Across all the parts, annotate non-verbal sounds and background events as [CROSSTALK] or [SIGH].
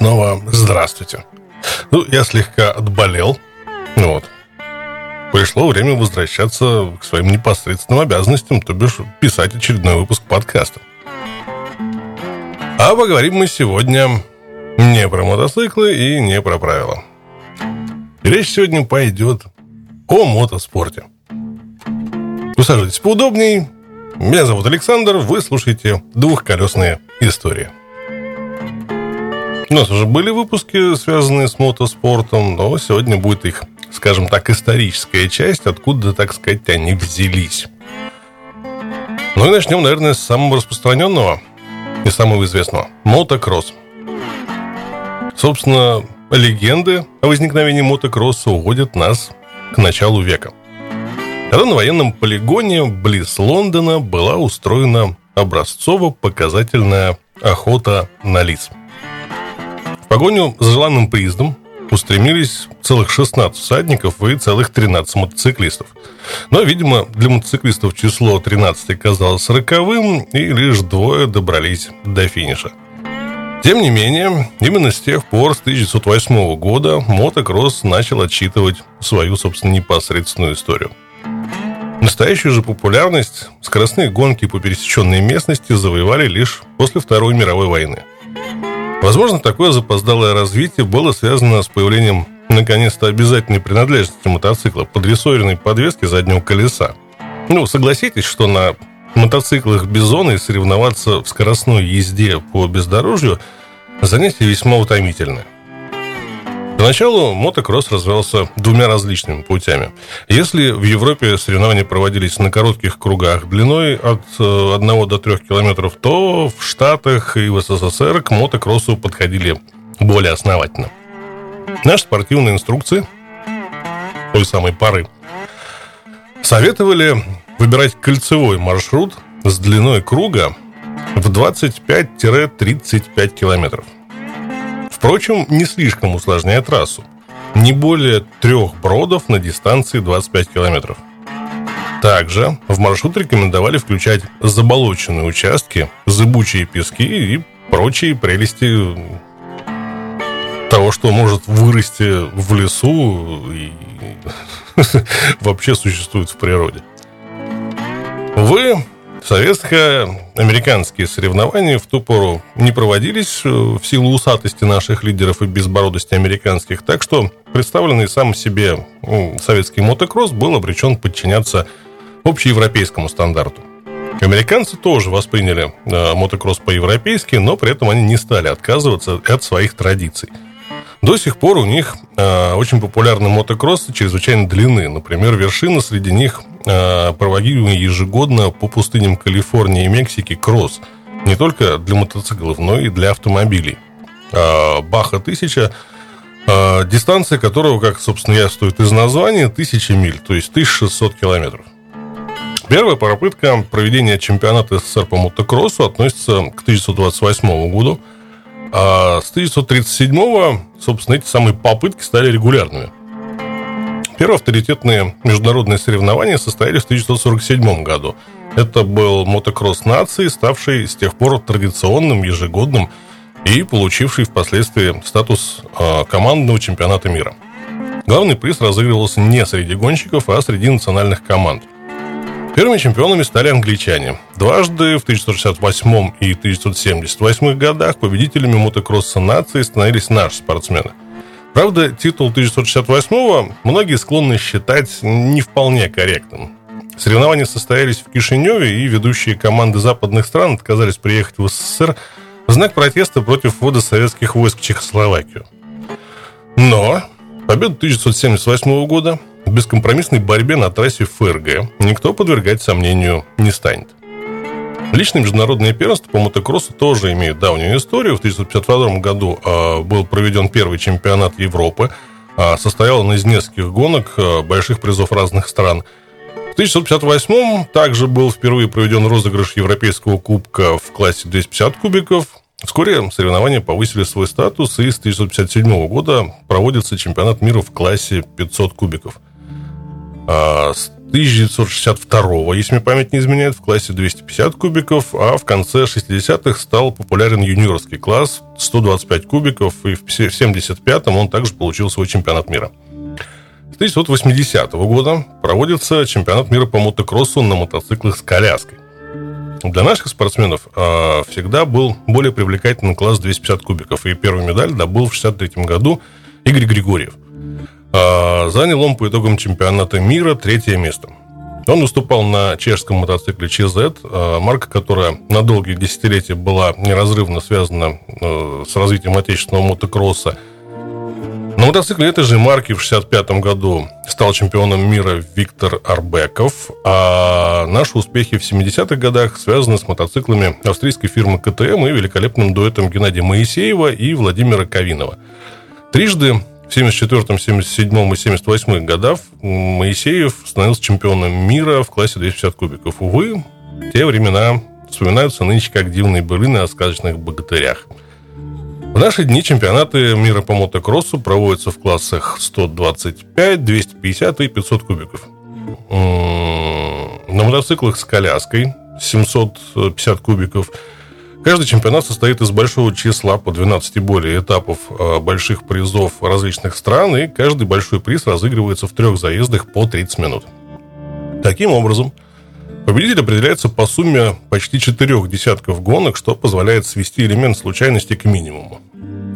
Снова здравствуйте. Ну, я слегка отболел. Вот. Пришло время возвращаться к своим непосредственным обязанностям, то бишь писать очередной выпуск подкаста. А поговорим мы сегодня не про мотоциклы и не про правила. Речь сегодня пойдет о мотоспорте. Усаживайтесь поудобней. Меня зовут Александр, вы слушаете «Двухколесные истории». У нас уже были выпуски, связанные с мотоспортом, но сегодня будет их, скажем так, историческая часть, откуда, так сказать, они взялись. Ну и начнем, наверное, с самого распространенного и самого известного – мотокросс. Собственно, легенды о возникновении мотокросса уводят нас к началу века. Когда на военном полигоне близ Лондона была устроена образцово-показательная охота на лис – погоню за желанным приздом устремились целых 16 всадников и целых 13 мотоциклистов. Но, видимо, для мотоциклистов число 13 казалось роковым, и лишь двое добрались до финиша. Тем не менее, именно с тех пор, с 1908 года, мотокросс начал отчитывать свою, собственно, непосредственную историю. Настоящую же популярность скоростные гонки по пересеченной местности завоевали лишь после Второй мировой войны – Возможно, такое запоздалое развитие было связано с появлением наконец-то обязательной принадлежности мотоцикла подрессоренной подвески заднего колеса. Ну, согласитесь, что на мотоциклах Бизона и соревноваться в скоростной езде по бездорожью занятие весьма утомительное. Поначалу мотокросс развивался двумя различными путями. Если в Европе соревнования проводились на коротких кругах длиной от 1 э, до 3 километров, то в Штатах и в СССР к мотокроссу подходили более основательно. Наши спортивные инструкции той самой пары советовали выбирать кольцевой маршрут с длиной круга в 25-35 километров – Впрочем, не слишком усложняя трассу. Не более трех бродов на дистанции 25 километров. Также в маршрут рекомендовали включать заболоченные участки, зыбучие пески и прочие прелести того, что может вырасти в лесу и [LAUGHS] вообще существует в природе. Вы Советско-американские соревнования в ту пору не проводились э, в силу усатости наших лидеров и безбородости американских, так что представленный сам себе советский мотокросс был обречен подчиняться общеевропейскому стандарту. Американцы тоже восприняли э, мотокросс по-европейски, но при этом они не стали отказываться от своих традиций – до сих пор у них э, очень популярны мотокроссы чрезвычайно длины. Например, вершина среди них проводимый ежегодно по пустыням Калифорнии и Мексики кросс. Не только для мотоциклов, но и для автомобилей. Э, Баха 1000 э, дистанция которого, как, собственно, яствует из названия, 1000 миль, то есть 1600 километров. Первая попытка проведения чемпионата СССР по мотокроссу относится к 1928 году – а с 1937-го, собственно, эти самые попытки стали регулярными. Первые авторитетные международные соревнования состоялись в 1947 году. Это был мотокросс нации, ставший с тех пор традиционным, ежегодным и получивший впоследствии статус э, командного чемпионата мира. Главный приз разыгрывался не среди гонщиков, а среди национальных команд – Первыми чемпионами стали англичане. Дважды в 1968 и 1978 годах победителями мотокросса нации становились наши спортсмены. Правда, титул 1968-го многие склонны считать не вполне корректным. Соревнования состоялись в Кишиневе, и ведущие команды западных стран отказались приехать в СССР в знак протеста против ввода советских войск в Чехословакию. Но победу 1978 года в бескомпромиссной борьбе на трассе ФРГ никто подвергать сомнению не станет. Личные международные первенства по мотокроссу тоже имеют давнюю историю. В 1952 году э, был проведен первый чемпионат Европы. Э, состоял он из нескольких гонок, э, больших призов разных стран. В 1958 также был впервые проведен розыгрыш Европейского кубка в классе 250 кубиков. Вскоре соревнования повысили свой статус, и с 1957 года проводится чемпионат мира в классе 500 кубиков – а, с 1962 если мне память не изменяет, в классе 250 кубиков, а в конце 60-х стал популярен юниорский класс 125 кубиков, и в 75-м он также получил свой чемпионат мира. С 1980 года проводится чемпионат мира по мотокроссу на мотоциклах с коляской. Для наших спортсменов э, всегда был более привлекательный класс 250 кубиков, и первую медаль добыл в 63 году Игорь Григорьев – занял он по итогам чемпионата мира третье место. Он выступал на чешском мотоцикле ЧЗ, а, марка, которая на долгие десятилетия была неразрывно связана а, с развитием отечественного мотокросса. На мотоцикле этой же марки в 1965 году стал чемпионом мира Виктор Арбеков, а наши успехи в 70-х годах связаны с мотоциклами австрийской фирмы КТМ и великолепным дуэтом Геннадия Моисеева и Владимира Ковинова. Трижды в 74-м, 77-м и 78-м годах Моисеев становился чемпионом мира в классе 250 кубиков. Увы, те времена вспоминаются нынче как дивные былины о сказочных богатырях. В наши дни чемпионаты мира по мотокроссу проводятся в классах 125, 250 и 500 кубиков. На мотоциклах с коляской 750 кубиков – Каждый чемпионат состоит из большого числа по 12 и более этапов э, больших призов различных стран, и каждый большой приз разыгрывается в трех заездах по 30 минут. Таким образом, победитель определяется по сумме почти четырех десятков гонок, что позволяет свести элемент случайности к минимуму.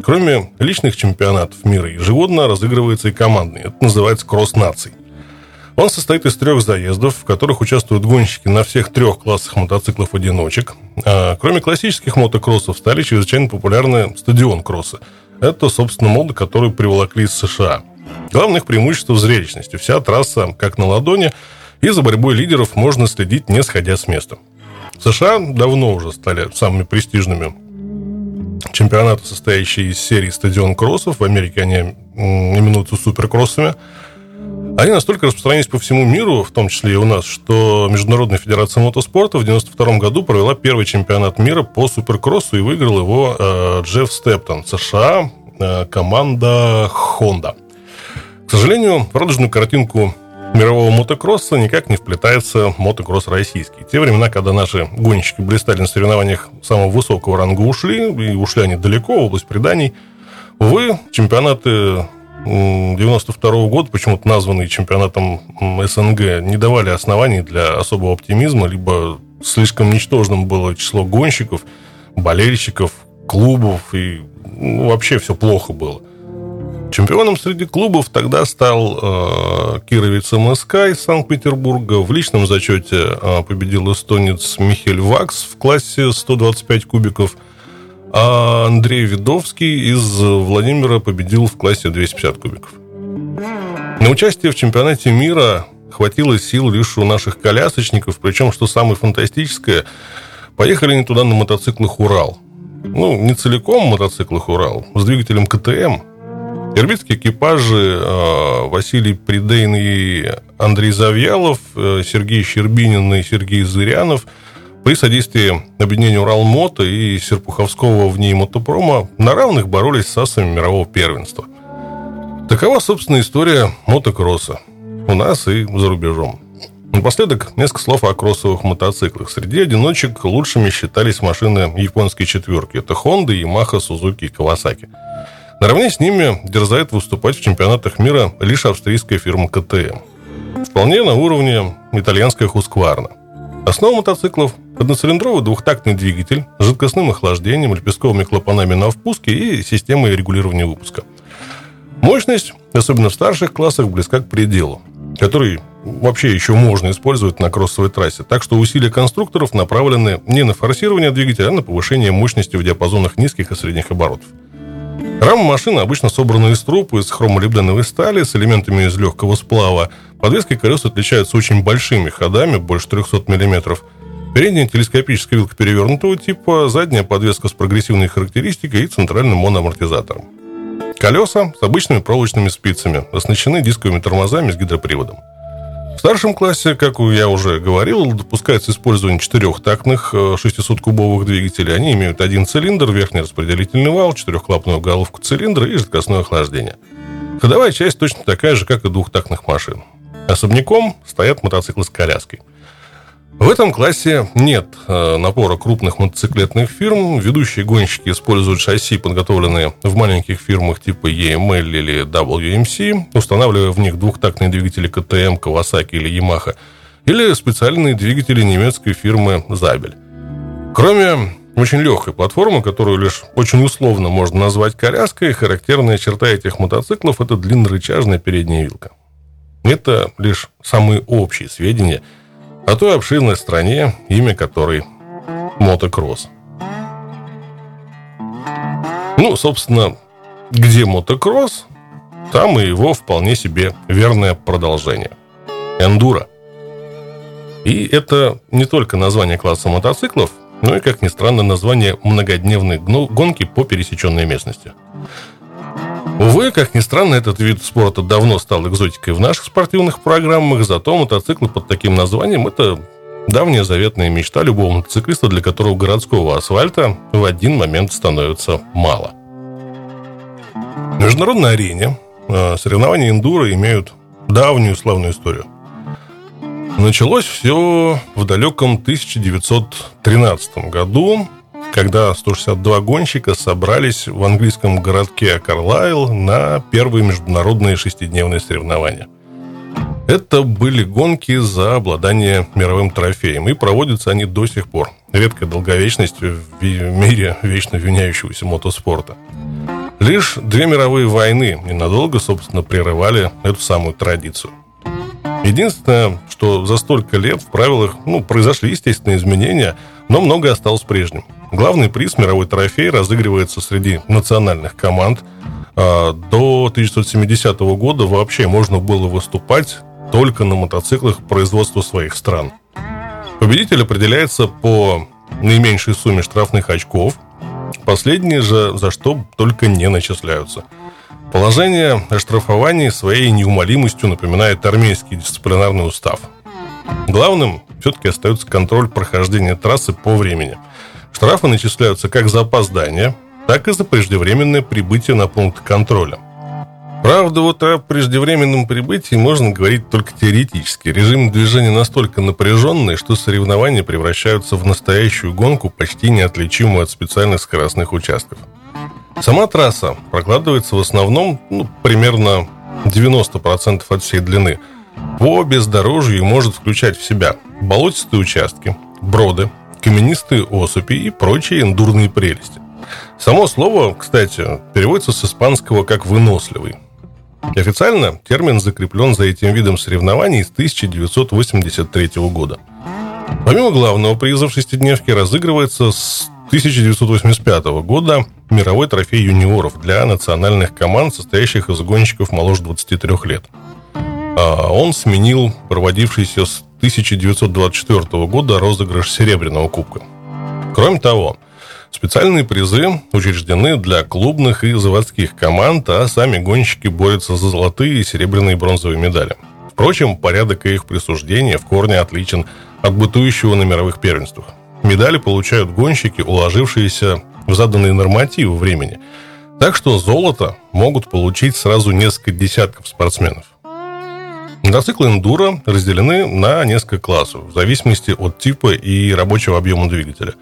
Кроме личных чемпионатов мира, ежегодно разыгрывается и командный. Это называется кросс наций. Он состоит из трех заездов, в которых участвуют гонщики на всех трех классах мотоциклов-одиночек. А, кроме классических мотокроссов, стали чрезвычайно популярны стадион-кроссы. Это, собственно, моды, которые приволокли из США. Главное их преимущество в зрелищности. Вся трасса как на ладони, и за борьбой лидеров можно следить, не сходя с места. В США давно уже стали самыми престижными чемпионаты, состоящие из серии стадион-кроссов. В Америке они именуются суперкроссами – они настолько распространились по всему миру, в том числе и у нас, что Международная федерация мотоспорта в 1992 году провела первый чемпионат мира по суперкроссу и выиграл его э, Джефф Стептон, США, э, команда Honda. К сожалению, в радужную картинку мирового мотокросса никак не вплетается мотокросс российский. Те времена, когда наши гонщики блистали на соревнованиях самого высокого ранга, ушли, и ушли они далеко, в область преданий. Увы, чемпионаты 92 года, почему-то названный чемпионатом СНГ, не давали оснований для особого оптимизма, либо слишком ничтожным было число гонщиков, болельщиков, клубов, и ну, вообще все плохо было. Чемпионом среди клубов тогда стал э, Кировец МСК из Санкт-Петербурга. В личном зачете э, победил эстонец Михель Вакс в классе 125 кубиков – а Андрей Видовский из Владимира победил в классе 250 кубиков. На участие в чемпионате мира хватило сил лишь у наших колясочников, причем, что самое фантастическое, поехали они туда на мотоциклах «Урал». Ну, не целиком мотоциклах «Урал», с двигателем КТМ. Ирбитские экипажи э, Василий Придейный и Андрей Завьялов, э, Сергей Щербинин и Сергей Зырянов – при содействии объединения Уралмота и Серпуховского в ней мотопрома на равных боролись с асами мирового первенства. Такова, собственно, история мотокросса у нас и за рубежом. Напоследок, несколько слов о кроссовых мотоциклах. Среди одиночек лучшими считались машины японские четверки. Это Honda, Yamaha, Suzuki и Kawasaki. Наравне с ними дерзает выступать в чемпионатах мира лишь австрийская фирма КТМ. Вполне на уровне итальянская Husqvarna – Основа мотоциклов – одноцилиндровый двухтактный двигатель с жидкостным охлаждением, лепестковыми клапанами на впуске и системой регулирования выпуска. Мощность, особенно в старших классах, близка к пределу, который вообще еще можно использовать на кроссовой трассе. Так что усилия конструкторов направлены не на форсирование двигателя, а на повышение мощности в диапазонах низких и средних оборотов. Рама машины обычно собрана из труб из хромолибденовой стали с элементами из легкого сплава. Подвески колес отличаются очень большими ходами, больше 300 мм. Передняя телескопическая вилка перевернутого типа, задняя подвеска с прогрессивной характеристикой и центральным моноамортизатором. Колеса с обычными проволочными спицами, оснащены дисковыми тормозами с гидроприводом. В старшем классе, как я уже говорил, допускается использование четырехтактных 600-кубовых э, двигателей. Они имеют один цилиндр, верхний распределительный вал, четырехклапанную головку цилиндра и жидкостное охлаждение. Ходовая часть точно такая же, как и двухтактных машин. Особняком стоят мотоциклы с коляской. В этом классе нет э, напора крупных мотоциклетных фирм. Ведущие гонщики используют шасси, подготовленные в маленьких фирмах типа EML или WMC, устанавливая в них двухтактные двигатели КТМ, Kawasaki или Yamaha, или специальные двигатели немецкой фирмы Zabel. Кроме очень легкой платформы, которую лишь очень условно можно назвать коляской, характерная черта этих мотоциклов – это длиннорычажная передняя вилка. Это лишь самые общие сведения о той обширной стране, имя которой – мотокросс. Ну, собственно, где мотокросс, там и его вполне себе верное продолжение – эндуро. И это не только название класса мотоциклов – ну и, как ни странно, название многодневной гонки по пересеченной местности. Увы, как ни странно, этот вид спорта давно стал экзотикой в наших спортивных программах, зато мотоциклы под таким названием – это давняя заветная мечта любого мотоциклиста, для которого городского асфальта в один момент становится мало. В международной арене э, соревнования эндуро имеют давнюю славную историю. Началось все в далеком 1913 году, когда 162 гонщика собрались в английском городке Карлайл на первые международные шестидневные соревнования. Это были гонки за обладание мировым трофеем, и проводятся они до сих пор. Редкая долговечность в мире вечно виняющегося мотоспорта. Лишь две мировые войны ненадолго, собственно, прерывали эту самую традицию. Единственное, что за столько лет в правилах ну, произошли естественные изменения, но многое осталось прежним. Главный приз мировой трофей разыгрывается среди национальных команд. А, до 1970 года вообще можно было выступать только на мотоциклах производства своих стран. Победитель определяется по наименьшей сумме штрафных очков. Последние же за что только не начисляются – Положение о своей неумолимостью напоминает армейский дисциплинарный устав. Главным все-таки остается контроль прохождения трассы по времени. Штрафы начисляются как за опоздание, так и за преждевременное прибытие на пункт контроля. Правда, вот о преждевременном прибытии можно говорить только теоретически. Режим движения настолько напряженный, что соревнования превращаются в настоящую гонку, почти неотличимую от специальных скоростных участков. Сама трасса прокладывается в основном ну, примерно 90% от всей длины. По бездорожью может включать в себя болотистые участки, броды, каменистые осыпи и прочие эндурные прелести. Само слово, кстати, переводится с испанского как «выносливый». Официально термин закреплен за этим видом соревнований с 1983 года. Помимо главного приза в шестидневке разыгрывается 1985 года мировой трофей юниоров для национальных команд, состоящих из гонщиков моложе 23 лет. А он сменил проводившийся с 1924 года розыгрыш Серебряного кубка. Кроме того, специальные призы учреждены для клубных и заводских команд, а сами гонщики борются за золотые, серебряные и бронзовые медали. Впрочем, порядок их присуждения в корне отличен от бытующего на мировых первенствах. Медали получают гонщики, уложившиеся в заданные нормативы времени. Так что золото могут получить сразу несколько десятков спортсменов. Мотоциклы эндуро разделены на несколько классов, в зависимости от типа и рабочего объема двигателя.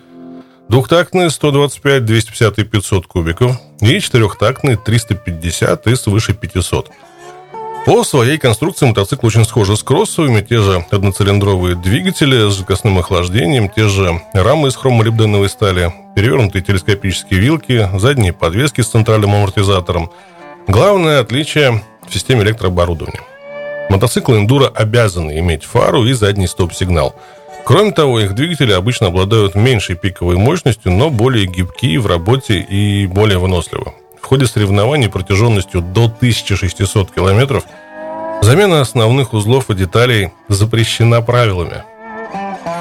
Двухтактные 125, 250 и 500 кубиков и четырехтактные 350 и свыше 500. По своей конструкции мотоцикл очень схожи с кроссовыми. Те же одноцилиндровые двигатели с жидкостным охлаждением, те же рамы из хромолибденовой стали, перевернутые телескопические вилки, задние подвески с центральным амортизатором. Главное отличие в системе электрооборудования. Мотоциклы эндуро обязаны иметь фару и задний стоп-сигнал. Кроме того, их двигатели обычно обладают меньшей пиковой мощностью, но более гибкие в работе и более выносливы в ходе соревнований протяженностью до 1600 километров замена основных узлов и деталей запрещена правилами.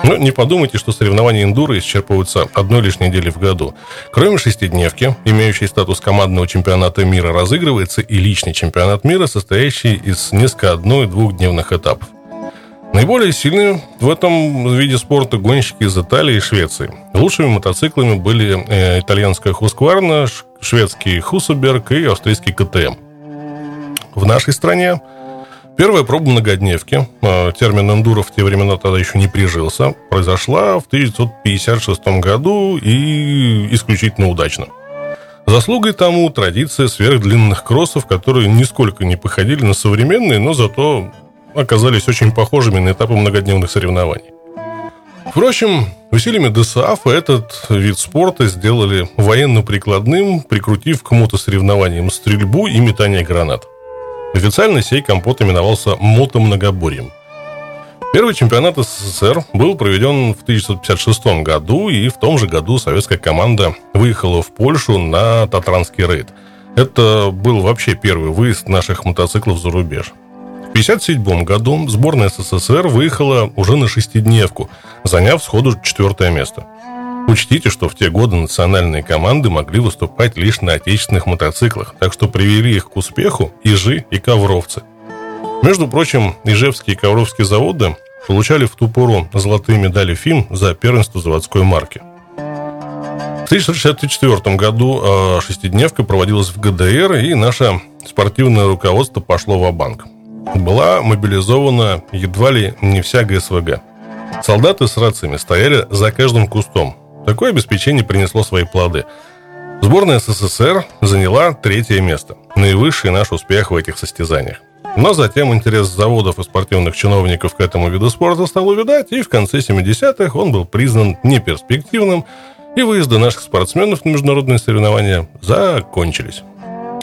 Но не подумайте, что соревнования эндуро исчерпываются одной лишь недели в году. Кроме шестидневки, имеющей статус командного чемпионата мира, разыгрывается и личный чемпионат мира, состоящий из несколько одно- и двухдневных этапов. Наиболее сильные в этом виде спорта гонщики из Италии и Швеции. Лучшими мотоциклами были э, итальянская Husqvarna, шведский Хусуберг и австрийский КТМ. В нашей стране Первая проба многодневки, э, термин «эндуро» в те времена тогда еще не прижился, произошла в 1956 году и исключительно удачно. Заслугой тому традиция сверхдлинных кроссов, которые нисколько не походили на современные, но зато оказались очень похожими на этапы многодневных соревнований. Впрочем, усилиями ДСАФ этот вид спорта сделали военно-прикладным, прикрутив к мотосоревнованиям стрельбу и метание гранат. Официально сей компот именовался мотомногоборьем. Первый чемпионат СССР был проведен в 1956 году, и в том же году советская команда выехала в Польшу на Татранский рейд. Это был вообще первый выезд наших мотоциклов за рубеж. В 1957 году сборная СССР выехала уже на шестидневку, заняв сходу четвертое место. Учтите, что в те годы национальные команды могли выступать лишь на отечественных мотоциклах, так что привели их к успеху Ижи и Ковровцы. Между прочим, Ижевские и Ковровские заводы получали в ту пору золотые медали ФИМ за первенство заводской марки. В 1964 году а, шестидневка проводилась в ГДР, и наше спортивное руководство пошло в банк была мобилизована едва ли не вся ГСВГ. Солдаты с рациями стояли за каждым кустом. Такое обеспечение принесло свои плоды. Сборная СССР заняла третье место. Наивысший наш успех в этих состязаниях. Но затем интерес заводов и спортивных чиновников к этому виду спорта стал увядать, и в конце 70-х он был признан неперспективным, и выезды наших спортсменов на международные соревнования закончились.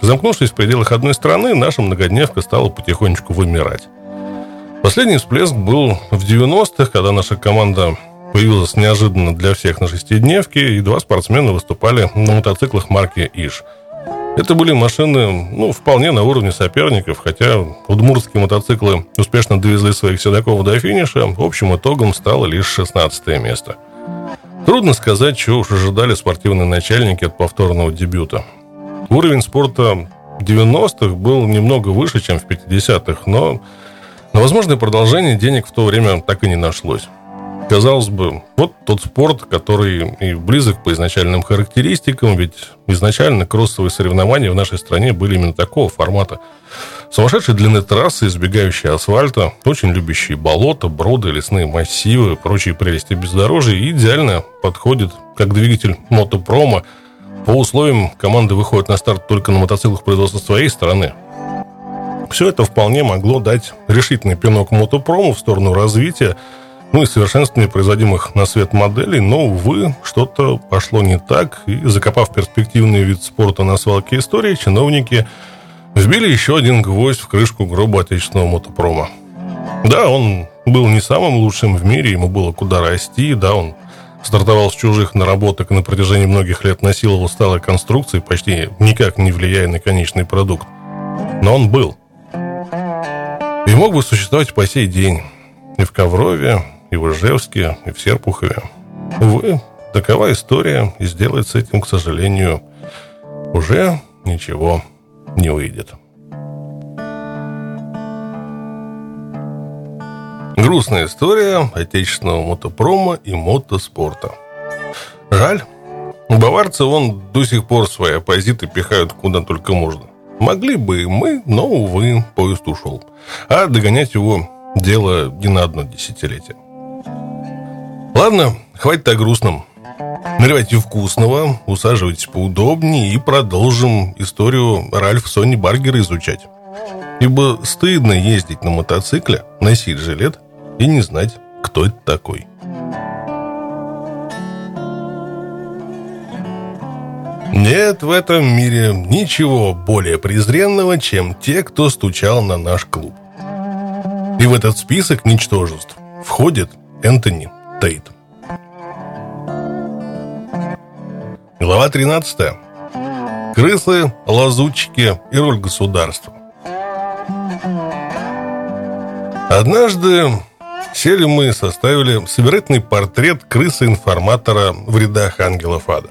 Замкнувшись в пределах одной страны, наша многодневка стала потихонечку вымирать. Последний всплеск был в 90-х, когда наша команда появилась неожиданно для всех на шестидневке, и два спортсмена выступали на мотоциклах марки «Иш». Это были машины, ну, вполне на уровне соперников, хотя удмуртские мотоциклы успешно довезли своих седаков до финиша, общим итогом стало лишь 16 место. Трудно сказать, чего уж ожидали спортивные начальники от повторного дебюта. Уровень спорта 90-х был немного выше, чем в 50-х, но на возможное продолжение денег в то время так и не нашлось. Казалось бы, вот тот спорт, который и близок по изначальным характеристикам, ведь изначально кроссовые соревнования в нашей стране были именно такого формата. Сумасшедшие длины трассы, избегающие асфальта, очень любящие болота, броды, лесные массивы, прочие прелести бездорожья идеально подходит как двигатель мотопрома по условиям команды выходят на старт только на мотоциклах производства своей страны. Все это вполне могло дать решительный пинок мотопрому в сторону развития, ну и совершенствования производимых на свет моделей, но, увы, что-то пошло не так, и, закопав перспективный вид спорта на свалке истории, чиновники вбили еще один гвоздь в крышку гроба отечественного мотопрома. Да, он был не самым лучшим в мире, ему было куда расти, да, он стартовал с чужих наработок и на протяжении многих лет насиловал сталой конструкции, почти никак не влияя на конечный продукт. Но он был. И мог бы существовать по сей день. И в Коврове, и в Ижевске, и в Серпухове. Увы, такова история, и сделать с этим, к сожалению, уже ничего не выйдет. Грустная история отечественного мотопрома и мотоспорта. Жаль. Баварцы вон до сих пор свои оппозиты пихают куда только можно. Могли бы и мы, но, увы, поезд ушел. А догонять его дело не на одно десятилетие. Ладно, хватит о грустном. Наливайте вкусного, усаживайтесь поудобнее и продолжим историю Ральф Сони Баргера изучать. Ибо стыдно ездить на мотоцикле, носить жилет и не знать, кто это такой. Нет в этом мире ничего более презренного, чем те, кто стучал на наш клуб. И в этот список ничтожеств входит Энтони Тейт. Глава 13. Крысы, лазутчики и роль государства. Однажды Сели мы составили собирательный портрет крысы-информатора в рядах ангелов ада.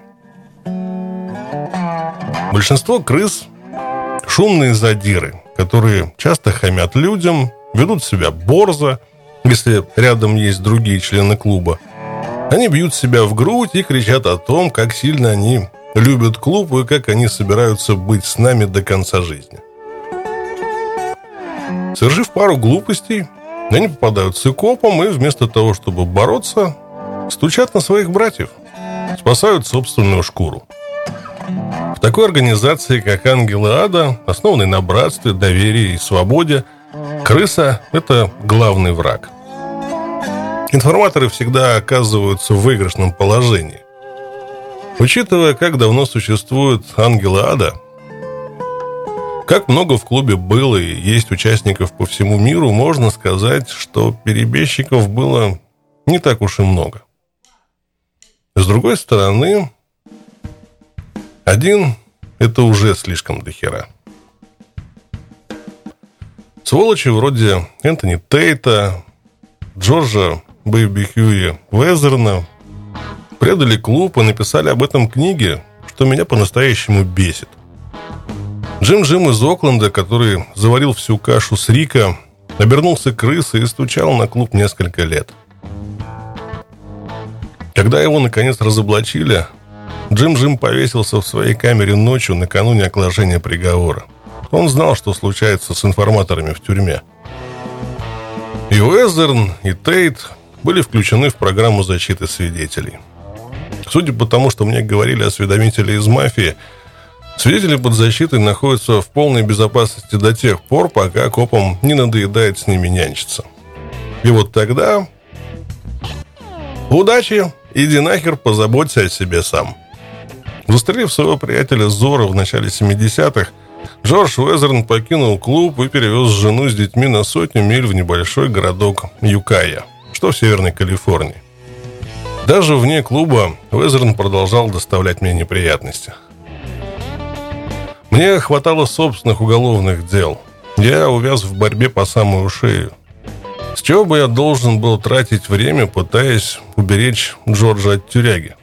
Большинство крыс – шумные задиры, которые часто хамят людям, ведут себя борзо, если рядом есть другие члены клуба. Они бьют себя в грудь и кричат о том, как сильно они любят клуб и как они собираются быть с нами до конца жизни. Совершив пару глупостей, они попадают с икопом и вместо того, чтобы бороться, стучат на своих братьев, спасают собственную шкуру. В такой организации, как Ангелы Ада, основанной на братстве, доверии и свободе, крыса – это главный враг. Информаторы всегда оказываются в выигрышном положении. Учитывая, как давно существуют Ангелы Ада, как много в клубе было и есть участников по всему миру, можно сказать, что перебежчиков было не так уж и много. С другой стороны, один – это уже слишком дохера. Сволочи вроде Энтони Тейта, Джорджа Бэйби Хьюи Везерна предали клуб и написали об этом книги, что меня по-настоящему бесит. Джим Джим из Окленда, который заварил всю кашу с Рика, обернулся крысой и стучал на клуб несколько лет. Когда его наконец разоблачили, Джим Джим повесился в своей камере ночью накануне оглашения приговора. Он знал, что случается с информаторами в тюрьме. И Уэзерн, и Тейт были включены в программу защиты свидетелей. Судя по тому, что мне говорили осведомители из мафии, свидетели под защитой находятся в полной безопасности до тех пор, пока копам не надоедает с ними нянчиться. И вот тогда... Удачи! Иди нахер, позаботься о себе сам. Застрелив своего приятеля Зора в начале 70-х, Джордж Уэзерн покинул клуб и перевез жену с детьми на сотню миль в небольшой городок Юкая, что в Северной Калифорнии. Даже вне клуба Уэзерн продолжал доставлять мне неприятности. Мне хватало собственных уголовных дел. Я увяз в борьбе по самую шею. С чего бы я должен был тратить время, пытаясь уберечь Джорджа от тюряги?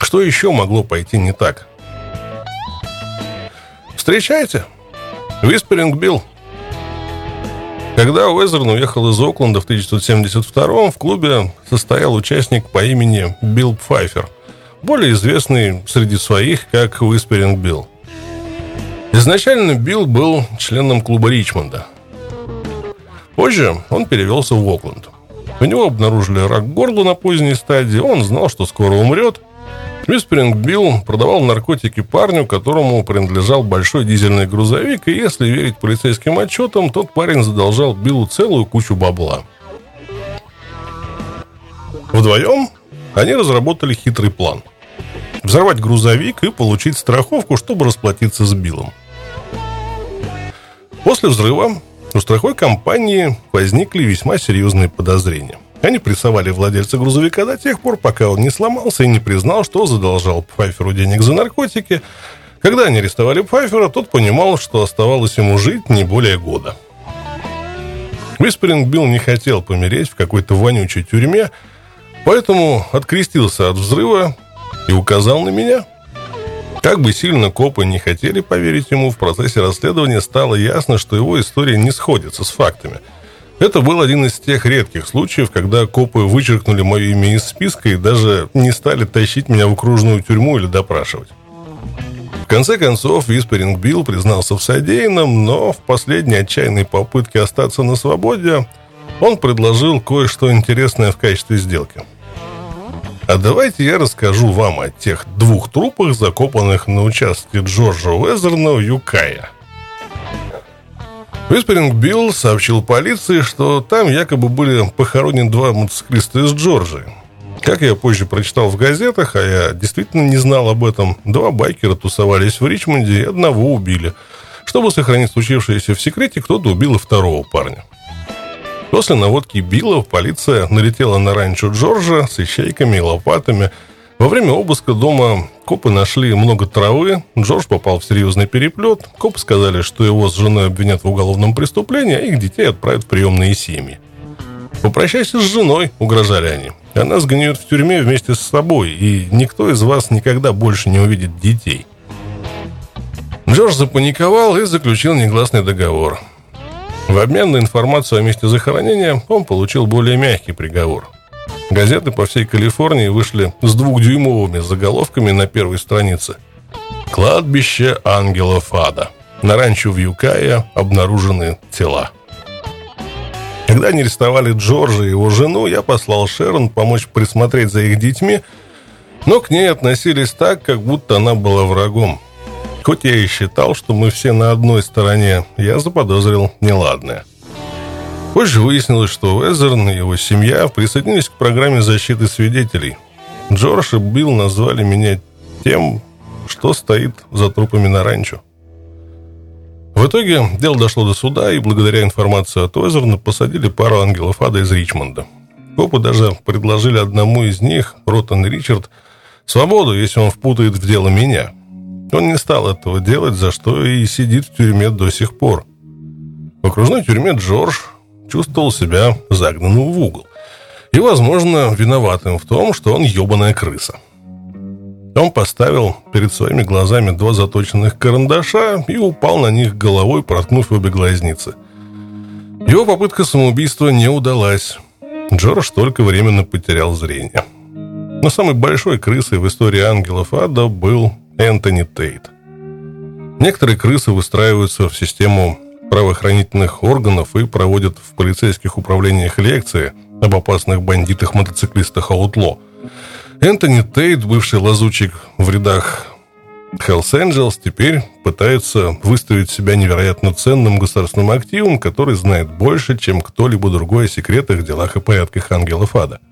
Что еще могло пойти не так? Встречайте! Висперинг Билл. Когда Уэзерн уехал из Окленда в 1972 в клубе состоял участник по имени Билл Пфайфер, более известный среди своих как Висперинг Билл. Изначально Билл был членом клуба Ричмонда. Позже он перевелся в Окленд. У него обнаружили рак горла на поздней стадии, он знал, что скоро умрет – Висперинг Билл продавал наркотики парню, которому принадлежал большой дизельный грузовик, и если верить полицейским отчетам, тот парень задолжал Биллу целую кучу бабла. Вдвоем они разработали хитрый план. Взорвать грузовик и получить страховку, чтобы расплатиться с Биллом. После взрыва у страховой компании возникли весьма серьезные подозрения. Они прессовали владельца грузовика до тех пор, пока он не сломался и не признал, что задолжал Пфайферу денег за наркотики. Когда они арестовали Пфайфера, тот понимал, что оставалось ему жить не более года. Висперинг Билл не хотел помереть в какой-то вонючей тюрьме, поэтому открестился от взрыва и указал на меня. Как бы сильно копы не хотели поверить ему, в процессе расследования стало ясно, что его история не сходится с фактами – это был один из тех редких случаев, когда копы вычеркнули мое имя из списка и даже не стали тащить меня в окружную тюрьму или допрашивать. В конце концов, Висперинг Билл признался в содеянном, но в последней отчаянной попытке остаться на свободе он предложил кое-что интересное в качестве сделки. А давайте я расскажу вам о тех двух трупах, закопанных на участке Джорджа Уэзерна в Юкая – Висперинг Билл сообщил полиции, что там якобы были похоронены два мотоциклиста из Джорджии. Как я позже прочитал в газетах, а я действительно не знал об этом, два байкера тусовались в Ричмонде и одного убили. Чтобы сохранить случившееся в секрете, кто-то убил и второго парня. После наводки Билла полиция налетела на ранчо Джорджа с ищейками и лопатами – во время обыска дома копы нашли много травы, Джордж попал в серьезный переплет, копы сказали, что его с женой обвинят в уголовном преступлении, а их детей отправят в приемные семьи. «Попрощайся с женой», — угрожали они. «Она сгниет в тюрьме вместе с собой, и никто из вас никогда больше не увидит детей». Джордж запаниковал и заключил негласный договор. В обмен на информацию о месте захоронения он получил более мягкий приговор. Газеты по всей Калифорнии вышли с двухдюймовыми заголовками на первой странице. «Кладбище ангелов ада». на ранчо в Юкае обнаружены тела. Когда они арестовали Джорджа и его жену, я послал Шерон помочь присмотреть за их детьми, но к ней относились так, как будто она была врагом. Хоть я и считал, что мы все на одной стороне, я заподозрил неладное. Позже выяснилось, что Уэзерн и его семья присоединились к программе защиты свидетелей. Джордж и Билл назвали меня тем, что стоит за трупами на ранчо. В итоге дело дошло до суда, и благодаря информации от Уэзерна посадили пару ангелов ада из Ричмонда. Копы даже предложили одному из них, Ротан Ричард, свободу, если он впутает в дело меня – он не стал этого делать, за что и сидит в тюрьме до сих пор. В окружной тюрьме Джордж чувствовал себя загнанным в угол. И, возможно, виноватым в том, что он ебаная крыса. Он поставил перед своими глазами два заточенных карандаша и упал на них головой, проткнув обе глазницы. Его попытка самоубийства не удалась. Джордж только временно потерял зрение. Но самой большой крысой в истории ангелов ада был Энтони Тейт. Некоторые крысы выстраиваются в систему правоохранительных органов и проводят в полицейских управлениях лекции об опасных бандитах-мотоциклистах-аутло. Энтони Тейт, бывший лазучик в рядах Hells Angels, теперь пытается выставить себя невероятно ценным государственным активом, который знает больше, чем кто-либо другой о секретах, делах и порядках ангелов ада –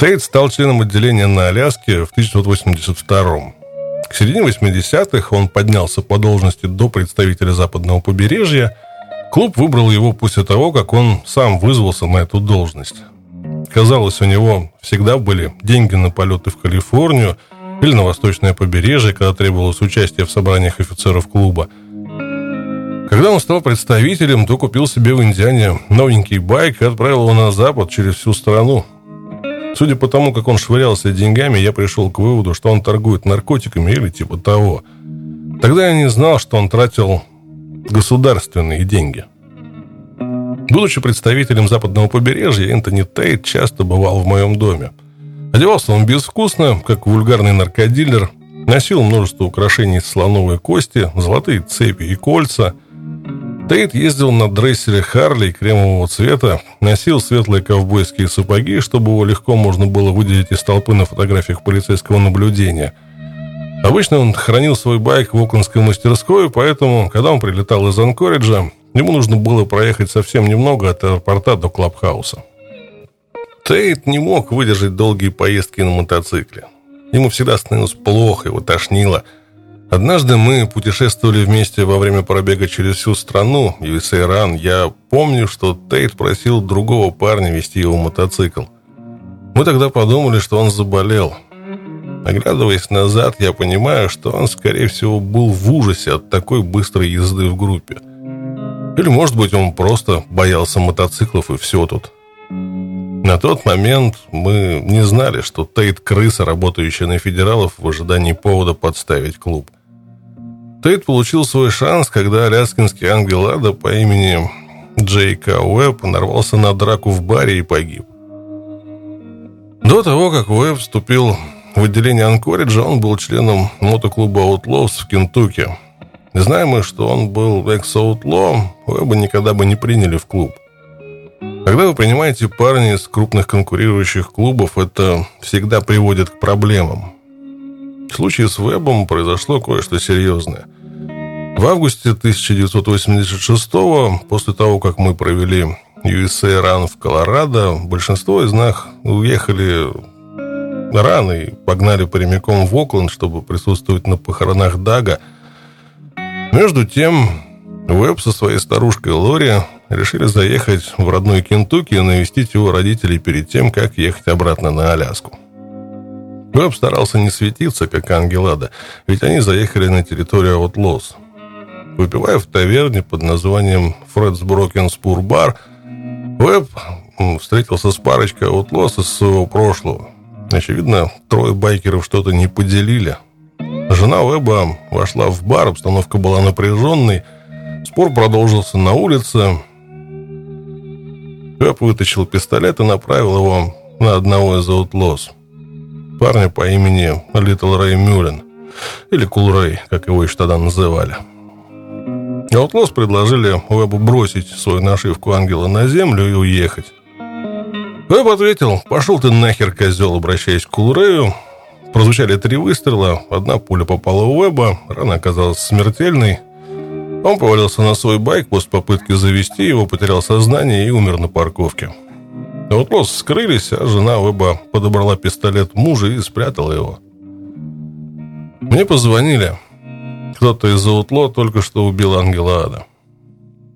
Тейт стал членом отделения на Аляске в 1982 К середине 80-х он поднялся по должности до представителя западного побережья. Клуб выбрал его после того, как он сам вызвался на эту должность. Казалось, у него всегда были деньги на полеты в Калифорнию или на восточное побережье, когда требовалось участие в собраниях офицеров клуба. Когда он стал представителем, то купил себе в Индиане новенький байк и отправил его на запад через всю страну – Судя по тому, как он швырялся деньгами, я пришел к выводу, что он торгует наркотиками или типа того. Тогда я не знал, что он тратил государственные деньги. Будучи представителем западного побережья, Энтони Тейт часто бывал в моем доме. Одевался он безвкусно, как вульгарный наркодилер, носил множество украшений из слоновой кости, золотые цепи и кольца – Тейт ездил на дрессере Харли кремового цвета, носил светлые ковбойские сапоги, чтобы его легко можно было выделить из толпы на фотографиях полицейского наблюдения. Обычно он хранил свой байк в Оклендской мастерской, поэтому, когда он прилетал из Анкориджа, ему нужно было проехать совсем немного от аэропорта до Клабхауса. Тейт не мог выдержать долгие поездки на мотоцикле. Ему всегда становилось плохо, его тошнило – Однажды мы путешествовали вместе во время пробега через всю страну, USA Run. Я помню, что Тейт просил другого парня вести его мотоцикл. Мы тогда подумали, что он заболел. Оглядываясь назад, я понимаю, что он, скорее всего, был в ужасе от такой быстрой езды в группе. Или, может быть, он просто боялся мотоциклов и все тут. На тот момент мы не знали, что Тейт – крыса, работающая на федералов в ожидании повода подставить клуб – Тейт получил свой шанс, когда аляскинский ангел ада по имени Джей К. Уэбб нарвался на драку в баре и погиб. До того, как Уэбб вступил в отделение Анкориджа, он был членом мотоклуба Outlaws в Кентукки. Знаем мы, что он был экс-аутло, Уэбба никогда бы не приняли в клуб. Когда вы принимаете парня из крупных конкурирующих клубов, это всегда приводит к проблемам. В случае с Вебом произошло кое-что серьезное. В августе 1986 после того, как мы провели USA Run в Колорадо, большинство из нас уехали рано и погнали прямиком в Окленд, чтобы присутствовать на похоронах Дага. Между тем, Веб со своей старушкой Лори решили заехать в родной Кентукки и навестить его родителей перед тем, как ехать обратно на Аляску. Веб старался не светиться, как ангел ада, ведь они заехали на территорию Outlaws. Выпивая в таверне под названием Фредс Брокен Спур Бар, Веб встретился с парочкой Outlaws из своего прошлого. Очевидно, трое байкеров что-то не поделили. Жена Веба вошла в бар, обстановка была напряженной. Спор продолжился на улице. Веб вытащил пистолет и направил его на одного из Outlaws – парня по имени Литл Рэй Мюллен, или Кул Рэй, как его еще тогда называли. Outlaws предложили Уэбу бросить свою нашивку ангела на землю и уехать. Уэб ответил, пошел ты нахер, козел, обращаясь к Кул Рэю. Прозвучали три выстрела, одна пуля попала в Уэба, рана оказалась смертельной. Он повалился на свой байк после попытки завести его, потерял сознание и умер на парковке. Аутлос скрылись, а жена Уэба подобрала пистолет мужа и спрятала его. Мне позвонили. Кто-то из Аутло только что убил Ангела Ада.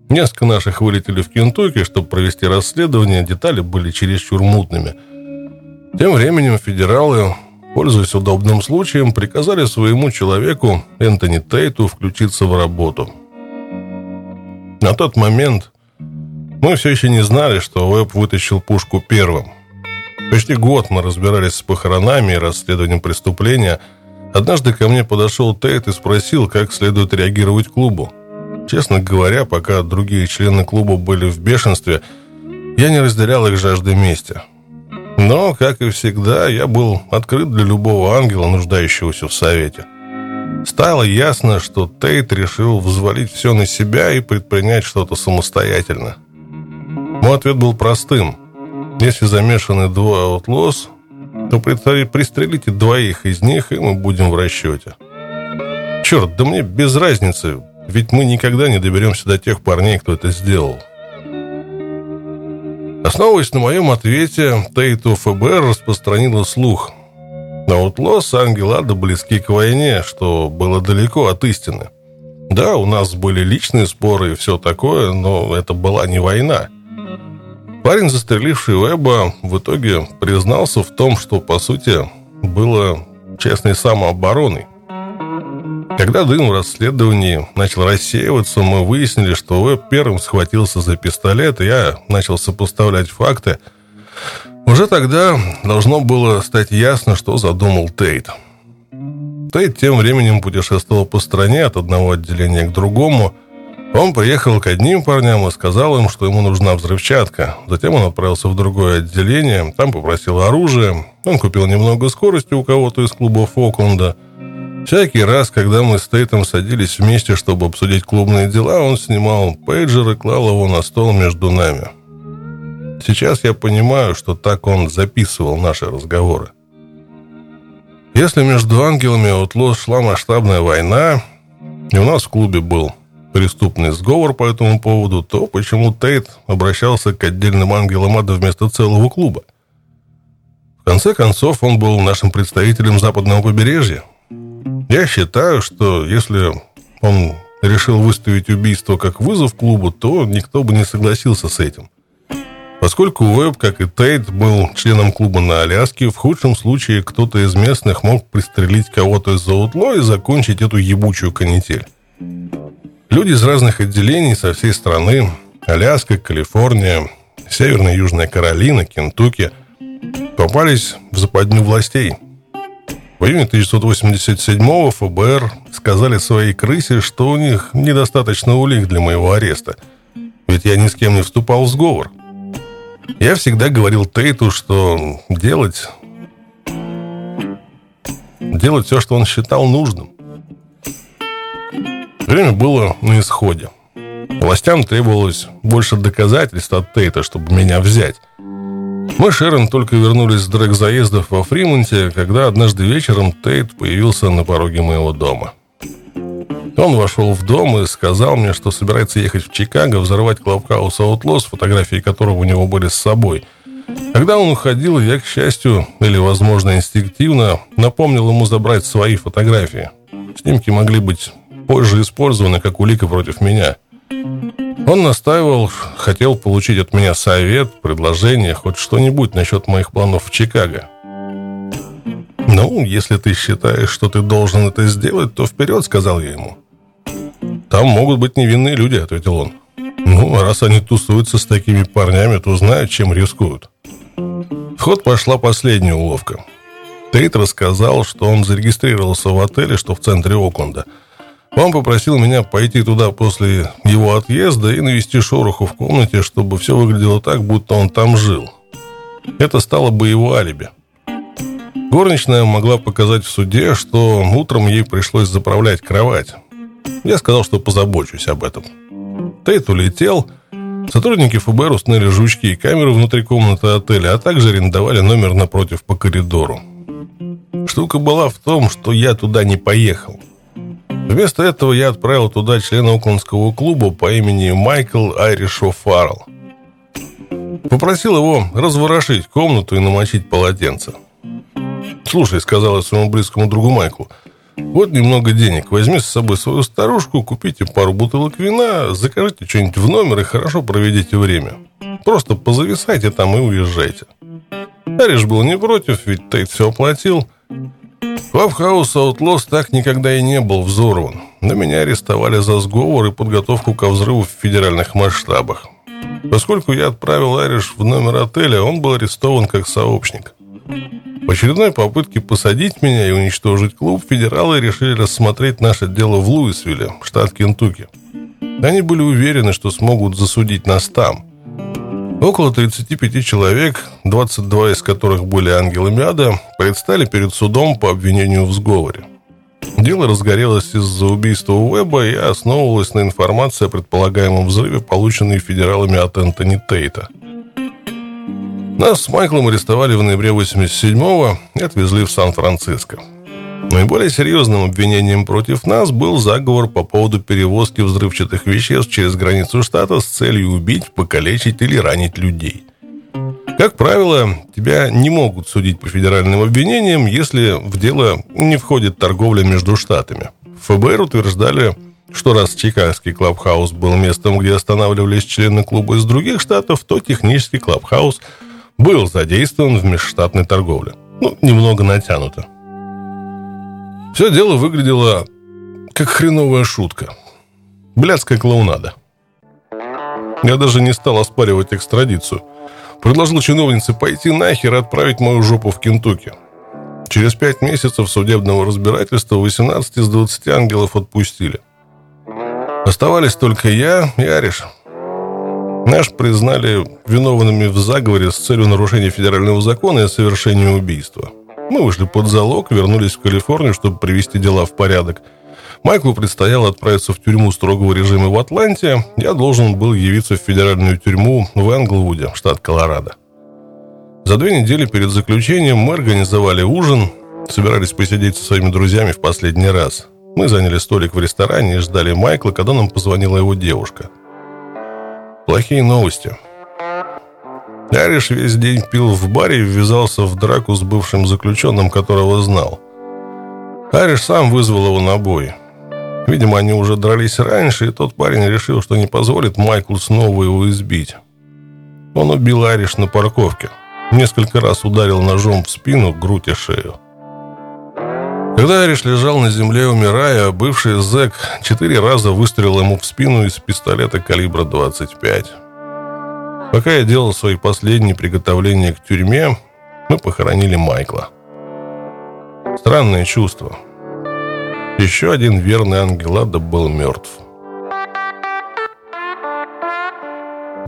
Несколько наших вылетели в Кентукки, чтобы провести расследование, детали были чересчур мутными. Тем временем федералы, пользуясь удобным случаем, приказали своему человеку, Энтони Тейту, включиться в работу. На тот момент мы все еще не знали, что Уэб вытащил пушку первым. Почти год мы разбирались с похоронами и расследованием преступления – Однажды ко мне подошел Тейт и спросил, как следует реагировать клубу. Честно говоря, пока другие члены клуба были в бешенстве, я не разделял их жажды мести. Но, как и всегда, я был открыт для любого ангела, нуждающегося в совете. Стало ясно, что Тейт решил взвалить все на себя и предпринять что-то самостоятельно. Мой ответ был простым. Если замешаны двое аутлос, то пристрелите двоих из них, и мы будем в расчете. Черт, да мне без разницы, ведь мы никогда не доберемся до тех парней, кто это сделал. Основываясь на моем ответе, Тейту ФБР распространила слух. Аутлос и Ангелада близки к войне, что было далеко от истины. Да, у нас были личные споры и все такое, но это была не война. Парень, застреливший Уэба, в итоге признался в том, что, по сути, было честной самообороной. Когда дым в расследовании начал рассеиваться, мы выяснили, что Уэб первым схватился за пистолет, и я начал сопоставлять факты. Уже тогда должно было стать ясно, что задумал Тейт. Тейт тем временем путешествовал по стране от одного отделения к другому – он приехал к одним парням и сказал им, что ему нужна взрывчатка. Затем он отправился в другое отделение, там попросил оружие. Он купил немного скорости у кого-то из клубов Окленда. Всякий раз, когда мы с Тейтом садились вместе, чтобы обсудить клубные дела, он снимал пейджер и клал его на стол между нами. Сейчас я понимаю, что так он записывал наши разговоры. Если между ангелами и Утло шла масштабная война, и у нас в клубе был преступный сговор по этому поводу, то почему Тейт обращался к отдельным ангелам ада вместо целого клуба? В конце концов, он был нашим представителем западного побережья. Я считаю, что если он решил выставить убийство как вызов клубу, то никто бы не согласился с этим. Поскольку Уэб, как и Тейт, был членом клуба на Аляске, в худшем случае кто-то из местных мог пристрелить кого-то из-за утло и закончить эту ебучую канитель. Люди из разных отделений со всей страны, Аляска, Калифорния, Северная и Южная Каролина, Кентукки, попались в западню властей. В июне 1987-го ФБР сказали своей крысе, что у них недостаточно улик для моего ареста, ведь я ни с кем не вступал в сговор. Я всегда говорил Тейту, что делать... Делать все, что он считал нужным. Время было на исходе. Властям требовалось больше доказательств от Тейта, чтобы меня взять. Мы с Шерон только вернулись с дрэк-заездов во Фримонте, когда однажды вечером Тейт появился на пороге моего дома. Он вошел в дом и сказал мне, что собирается ехать в Чикаго, взорвать Клабхаус Аутлос, фотографии которого у него были с собой. Когда он уходил, я, к счастью, или, возможно, инстинктивно, напомнил ему забрать свои фотографии. Снимки могли быть позже использованы как улика против меня. Он настаивал, хотел получить от меня совет, предложение, хоть что-нибудь насчет моих планов в Чикаго. «Ну, если ты считаешь, что ты должен это сделать, то вперед», — сказал я ему. «Там могут быть невинные люди», — ответил он. «Ну, раз они тусуются с такими парнями, то знают, чем рискуют». В ход пошла последняя уловка. Тейт рассказал, что он зарегистрировался в отеле, что в центре Окленда — он попросил меня пойти туда после его отъезда и навести шороху в комнате, чтобы все выглядело так, будто он там жил. Это стало бы его алиби. Горничная могла показать в суде, что утром ей пришлось заправлять кровать. Я сказал, что позабочусь об этом. Тейт улетел. Сотрудники ФБР установили жучки и камеры внутри комнаты отеля, а также арендовали номер напротив по коридору. Штука была в том, что я туда не поехал. Вместо этого я отправил туда члена Оклендского клуба по имени Майкл Айришо Фаррелл. Попросил его разворошить комнату и намочить полотенце. «Слушай», — сказал я своему близкому другу Майклу, «вот немного денег. Возьми с собой свою старушку, купите пару бутылок вина, закажите что-нибудь в номер и хорошо проведите время. Просто позависайте там и уезжайте». Ариш был не против, ведь Тейт все оплатил. Клабхаус Outlaws так никогда и не был взорван. Но меня арестовали за сговор и подготовку ко взрыву в федеральных масштабах. Поскольку я отправил Ариш в номер отеля, он был арестован как сообщник. В очередной попытке посадить меня и уничтожить клуб, федералы решили рассмотреть наше дело в Луисвилле, штат Кентукки. Они были уверены, что смогут засудить нас там. Около 35 человек, 22 из которых были ангелами ада, предстали перед судом по обвинению в сговоре. Дело разгорелось из-за убийства Уэба и основывалось на информации о предполагаемом взрыве, полученной федералами от Энтони Тейта. Нас с Майклом арестовали в ноябре 87-го и отвезли в Сан-Франциско. Наиболее серьезным обвинением против нас был заговор по поводу перевозки взрывчатых веществ через границу штата с целью убить, покалечить или ранить людей – как правило, тебя не могут судить по федеральным обвинениям, если в дело не входит торговля между штатами. ФБР утверждали, что раз Чикагский клабхаус был местом, где останавливались члены клуба из других штатов, то технический клабхаус был задействован в межштатной торговле. Ну, немного натянуто. Все дело выглядело как хреновая шутка. Блядская клоунада. Я даже не стал оспаривать экстрадицию – Предложил чиновнице пойти нахер и отправить мою жопу в Кентукки. Через пять месяцев судебного разбирательства 18 из 20 ангелов отпустили. Оставались только я и Ариш. Наш признали виновными в заговоре с целью нарушения федерального закона и совершения убийства. Мы вышли под залог, вернулись в Калифорнию, чтобы привести дела в порядок – Майклу предстояло отправиться в тюрьму строгого режима в Атланте. Я должен был явиться в федеральную тюрьму в Энглвуде, штат Колорадо. За две недели перед заключением мы организовали ужин, собирались посидеть со своими друзьями в последний раз. Мы заняли столик в ресторане и ждали Майкла, когда нам позвонила его девушка. Плохие новости. Ариш весь день пил в баре и ввязался в драку с бывшим заключенным, которого знал. Ариш сам вызвал его на бой. Видимо, они уже дрались раньше, и тот парень решил, что не позволит Майклу снова его избить. Он убил Ариш на парковке. Несколько раз ударил ножом в спину, грудь и шею. Когда Ариш лежал на земле, умирая, бывший зэк четыре раза выстрелил ему в спину из пистолета калибра 25. Пока я делал свои последние приготовления к тюрьме, мы похоронили Майкла. Странное чувство – еще один верный ангел ада был мертв.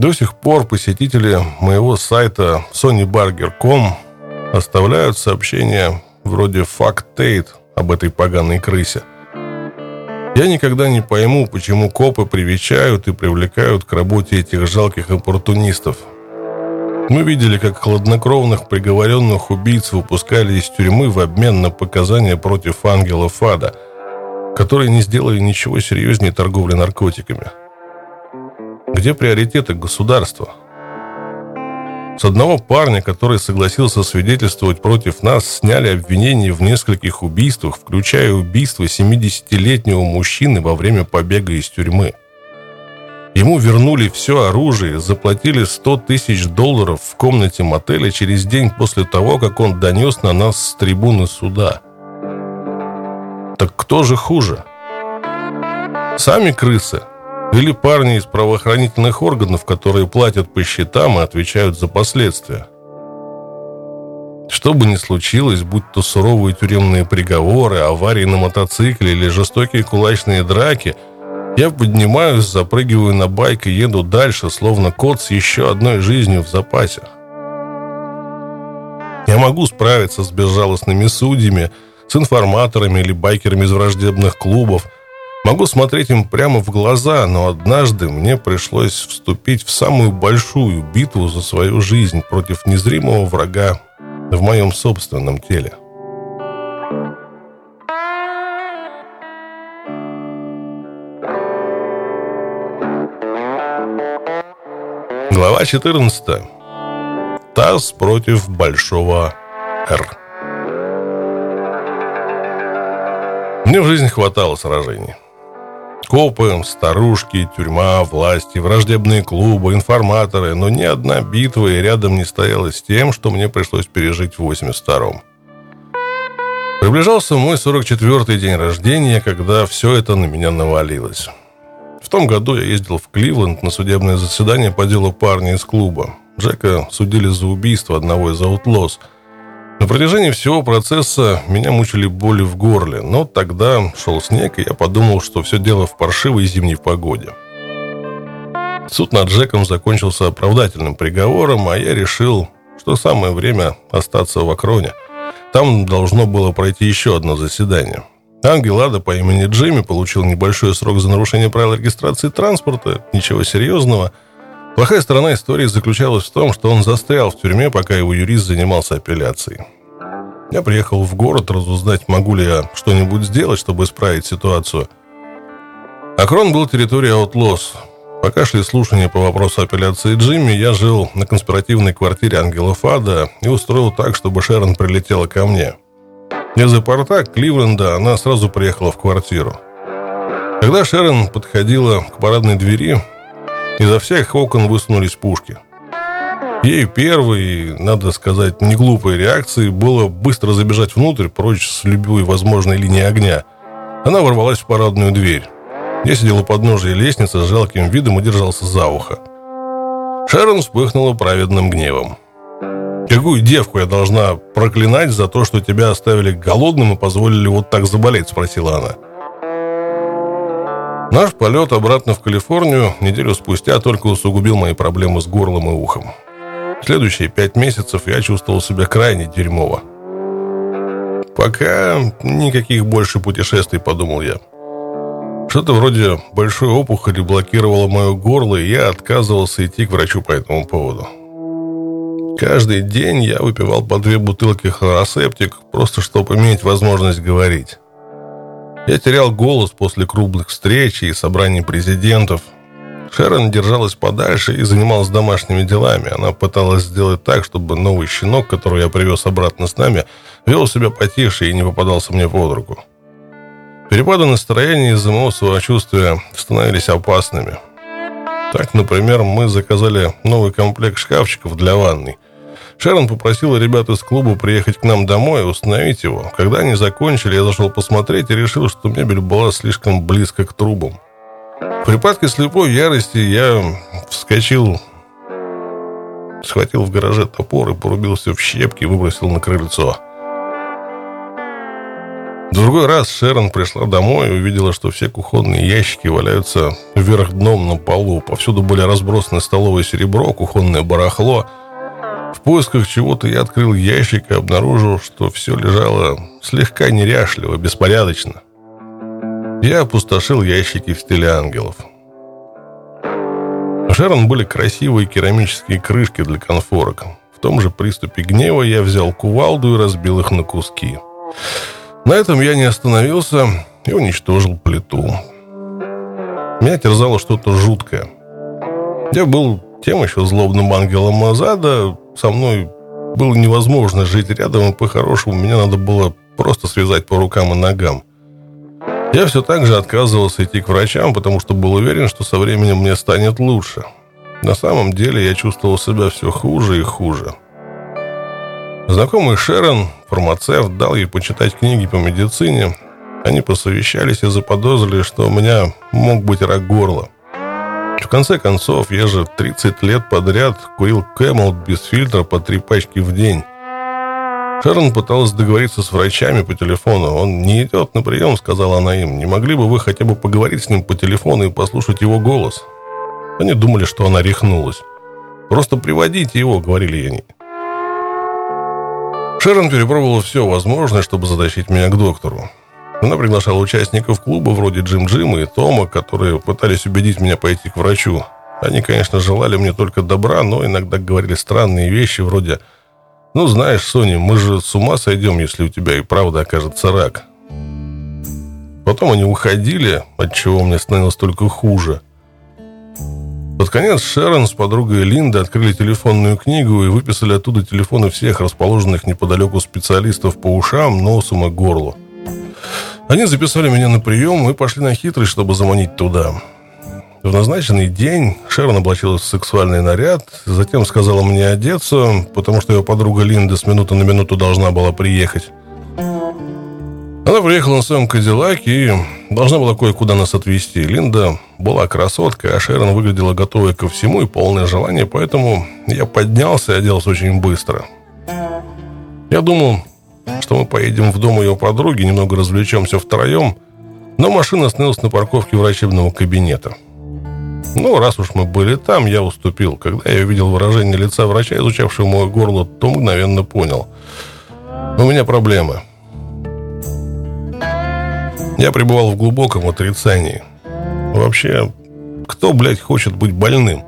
До сих пор посетители моего сайта sonybarger.com оставляют сообщения вроде «Факт Тейт» об этой поганой крысе. Я никогда не пойму, почему копы привечают и привлекают к работе этих жалких оппортунистов. Мы видели, как хладнокровных приговоренных убийц выпускали из тюрьмы в обмен на показания против ангелов ада – которые не сделали ничего серьезнее торговли наркотиками. Где приоритеты государства? С одного парня, который согласился свидетельствовать против нас, сняли обвинения в нескольких убийствах, включая убийство 70-летнего мужчины во время побега из тюрьмы. Ему вернули все оружие, заплатили 100 тысяч долларов в комнате мотеля через день после того, как он донес на нас с трибуны суда – так кто же хуже? Сами крысы? Или парни из правоохранительных органов, которые платят по счетам и отвечают за последствия? Что бы ни случилось, будь то суровые тюремные приговоры, аварии на мотоцикле или жестокие кулачные драки, я поднимаюсь, запрыгиваю на байк и еду дальше, словно кот с еще одной жизнью в запасе. Я могу справиться с безжалостными судьями, с информаторами или байкерами из враждебных клубов. Могу смотреть им прямо в глаза, но однажды мне пришлось вступить в самую большую битву за свою жизнь против незримого врага в моем собственном теле. Глава 14. ТАСС против Большого Р. Мне в жизни хватало сражений. Копы, старушки, тюрьма, власти, враждебные клубы, информаторы, но ни одна битва и рядом не стояла с тем, что мне пришлось пережить в 82-м. Приближался мой 44-й день рождения, когда все это на меня навалилось. В том году я ездил в Кливленд на судебное заседание по делу парня из клуба. Джека судили за убийство одного из аутлос – на протяжении всего процесса меня мучили боли в горле, но тогда шел снег, и я подумал, что все дело в паршивой зимней погоде. Суд над Джеком закончился оправдательным приговором, а я решил, что самое время остаться в Акроне. Там должно было пройти еще одно заседание. Ангел Ада по имени Джимми получил небольшой срок за нарушение правил регистрации транспорта, ничего серьезного – Плохая сторона истории заключалась в том, что он застрял в тюрьме, пока его юрист занимался апелляцией. Я приехал в город разузнать, могу ли я что-нибудь сделать, чтобы исправить ситуацию. Акрон был территорией Outlaws. Пока шли слушания по вопросу апелляции Джимми, я жил на конспиративной квартире Ангела Фада и устроил так, чтобы Шерон прилетела ко мне. Из аэропорта Кливленда она сразу приехала в квартиру. Когда Шерон подходила к парадной двери, Изо всех окон высунулись пушки. Ей первой, надо сказать, не глупой реакцией было быстро забежать внутрь, прочь с любой возможной линии огня. Она ворвалась в парадную дверь. Я сидел у подножия лестницы с жалким видом и держался за ухо. Шерон вспыхнула праведным гневом. «Какую девку я должна проклинать за то, что тебя оставили голодным и позволили вот так заболеть?» – спросила она. Наш полет обратно в Калифорнию неделю спустя только усугубил мои проблемы с горлом и ухом. Следующие пять месяцев я чувствовал себя крайне дерьмово. Пока никаких больше путешествий, подумал я. Что-то вроде большой опухоли блокировало мое горло, и я отказывался идти к врачу по этому поводу. Каждый день я выпивал по две бутылки хлоросептик, просто чтобы иметь возможность говорить. Я терял голос после крупных встреч и собраний президентов. Шерон держалась подальше и занималась домашними делами. Она пыталась сделать так, чтобы новый щенок, который я привез обратно с нами, вел себя потише и не попадался мне под руку. Перепады настроения из-за моего самочувствия становились опасными. Так, например, мы заказали новый комплект шкафчиков для ванной. Шерон попросила ребят из клуба приехать к нам домой и установить его. Когда они закончили, я зашел посмотреть и решил, что мебель была слишком близко к трубам. В припадке слепой ярости я вскочил, схватил в гараже топор и порубил все в щепки и выбросил на крыльцо. В другой раз Шерон пришла домой и увидела, что все кухонные ящики валяются вверх дном на полу. Повсюду были разбросаны столовое серебро, кухонное барахло – в поисках чего-то я открыл ящик и обнаружил, что все лежало слегка неряшливо, беспорядочно. Я опустошил ящики в стиле ангелов. У Шерон были красивые керамические крышки для конфорок. В том же приступе гнева я взял кувалду и разбил их на куски. На этом я не остановился и уничтожил плиту. Меня терзало что-то жуткое. Я был тем еще злобным ангелом Азада, со мной было невозможно жить рядом, и по-хорошему мне надо было просто связать по рукам и ногам. Я все так же отказывался идти к врачам, потому что был уверен, что со временем мне станет лучше. На самом деле я чувствовал себя все хуже и хуже. Знакомый Шерон, фармацевт, дал ей почитать книги по медицине. Они посовещались и заподозрили, что у меня мог быть рак горла. В конце концов, я же 30 лет подряд курил Кэмел без фильтра по три пачки в день. Шерон пыталась договориться с врачами по телефону. «Он не идет на прием», — сказала она им. «Не могли бы вы хотя бы поговорить с ним по телефону и послушать его голос?» Они думали, что она рехнулась. «Просто приводите его», — говорили они. Шерон перепробовала все возможное, чтобы затащить меня к доктору. Она приглашала участников клуба вроде Джим Джима и Тома, которые пытались убедить меня пойти к врачу. Они, конечно, желали мне только добра, но иногда говорили странные вещи вроде «Ну, знаешь, Соня, мы же с ума сойдем, если у тебя и правда окажется рак». Потом они уходили, от чего мне становилось только хуже. Под конец Шерон с подругой Линда открыли телефонную книгу и выписали оттуда телефоны всех расположенных неподалеку специалистов по ушам, носам и горлу. Они записали меня на прием и пошли на хитрость, чтобы заманить туда. В назначенный день Шерон облачилась в сексуальный наряд, затем сказала мне одеться, потому что ее подруга Линда с минуты на минуту должна была приехать. Она приехала на своем Кадиллаке и должна была кое-куда нас отвезти. Линда была красоткой, а Шерон выглядела готовой ко всему и полное желание, поэтому я поднялся и оделся очень быстро. Я думал, что мы поедем в дом ее подруги, немного развлечемся втроем, но машина остановилась на парковке врачебного кабинета. Ну, раз уж мы были там, я уступил. Когда я увидел выражение лица врача, изучавшего мое горло, то мгновенно понял. У меня проблемы. Я пребывал в глубоком отрицании. Вообще, кто, блядь, хочет быть больным?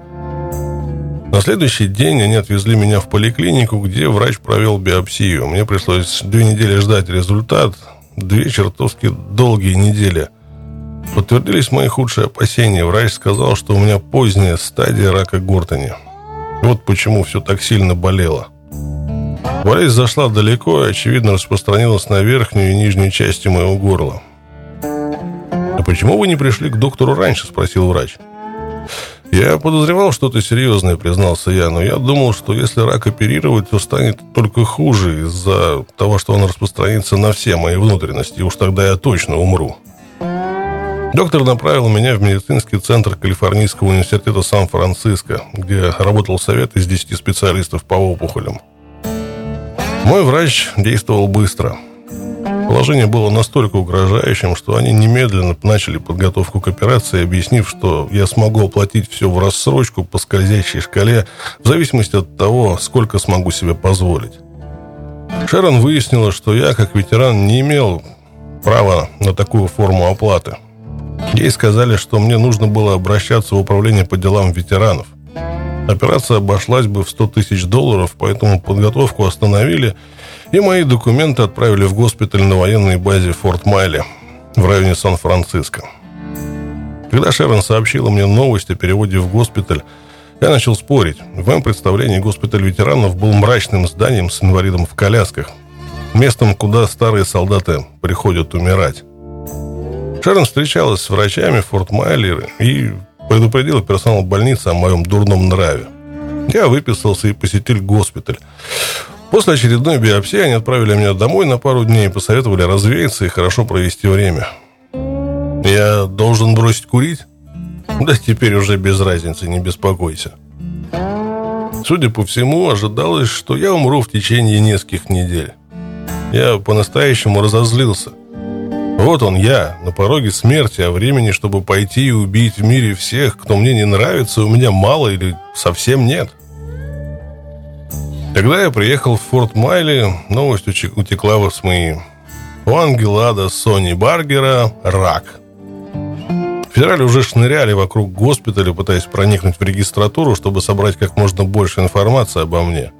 На следующий день они отвезли меня в поликлинику, где врач провел биопсию. Мне пришлось две недели ждать результат. Две чертовски долгие недели. Подтвердились мои худшие опасения. Врач сказал, что у меня поздняя стадия рака гортани. Вот почему все так сильно болело. Болезнь зашла далеко и, очевидно, распространилась на верхнюю и нижнюю части моего горла. «А почему вы не пришли к доктору раньше?» – спросил врач. «Я подозревал что-то серьезное», – признался я, «но я думал, что если рак оперировать, то станет только хуже из-за того, что он распространится на все мои внутренности, и уж тогда я точно умру». Доктор направил меня в медицинский центр Калифорнийского университета Сан-Франциско, где работал совет из 10 специалистов по опухолям. Мой врач действовал быстро – Положение было настолько угрожающим, что они немедленно начали подготовку к операции, объяснив, что я смогу оплатить все в рассрочку по скользящей шкале в зависимости от того, сколько смогу себе позволить. Шерон выяснила, что я, как ветеран, не имел права на такую форму оплаты. Ей сказали, что мне нужно было обращаться в управление по делам ветеранов. Операция обошлась бы в 100 тысяч долларов, поэтому подготовку остановили – и мои документы отправили в госпиталь на военной базе Форт Майли в районе Сан-Франциско. Когда Шерон сообщила мне новость о переводе в госпиталь, я начал спорить. В моем представлении госпиталь ветеранов был мрачным зданием с инвалидом в колясках, местом, куда старые солдаты приходят умирать. Шерон встречалась с врачами Форт Майли и предупредила персонал больницы о моем дурном нраве. Я выписался и посетил госпиталь. После очередной биопсии они отправили меня домой на пару дней и посоветовали развеяться и хорошо провести время. Я должен бросить курить? Да теперь уже без разницы, не беспокойся. Судя по всему, ожидалось, что я умру в течение нескольких недель. Я по-настоящему разозлился. Вот он я, на пороге смерти, а времени, чтобы пойти и убить в мире всех, кто мне не нравится, у меня мало или совсем нет. Когда я приехал в Форт Майли, новость утекла в СМИ. У Ангелада Сони Баргера рак. Федерали уже шныряли вокруг госпиталя, пытаясь проникнуть в регистратуру, чтобы собрать как можно больше информации обо мне.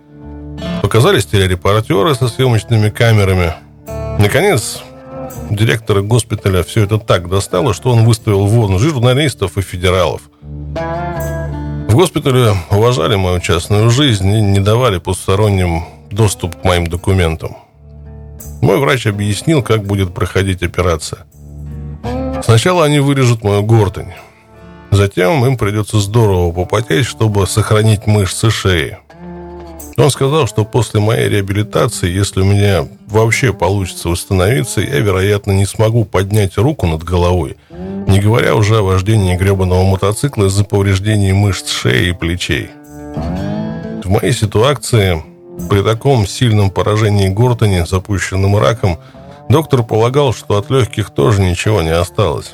Показались телерепортеры со съемочными камерами. Наконец, директора госпиталя все это так достало, что он выставил вон журналистов и федералов – в госпитале уважали мою частную жизнь и не давали посторонним доступ к моим документам. Мой врач объяснил, как будет проходить операция. Сначала они вырежут мою гортань. Затем им придется здорово попотеть, чтобы сохранить мышцы шеи. Он сказал, что после моей реабилитации, если у меня вообще получится восстановиться, я, вероятно, не смогу поднять руку над головой, не говоря уже о вождении гребаного мотоцикла из-за повреждений мышц шеи и плечей. В моей ситуации, при таком сильном поражении гортани, запущенным раком, доктор полагал, что от легких тоже ничего не осталось.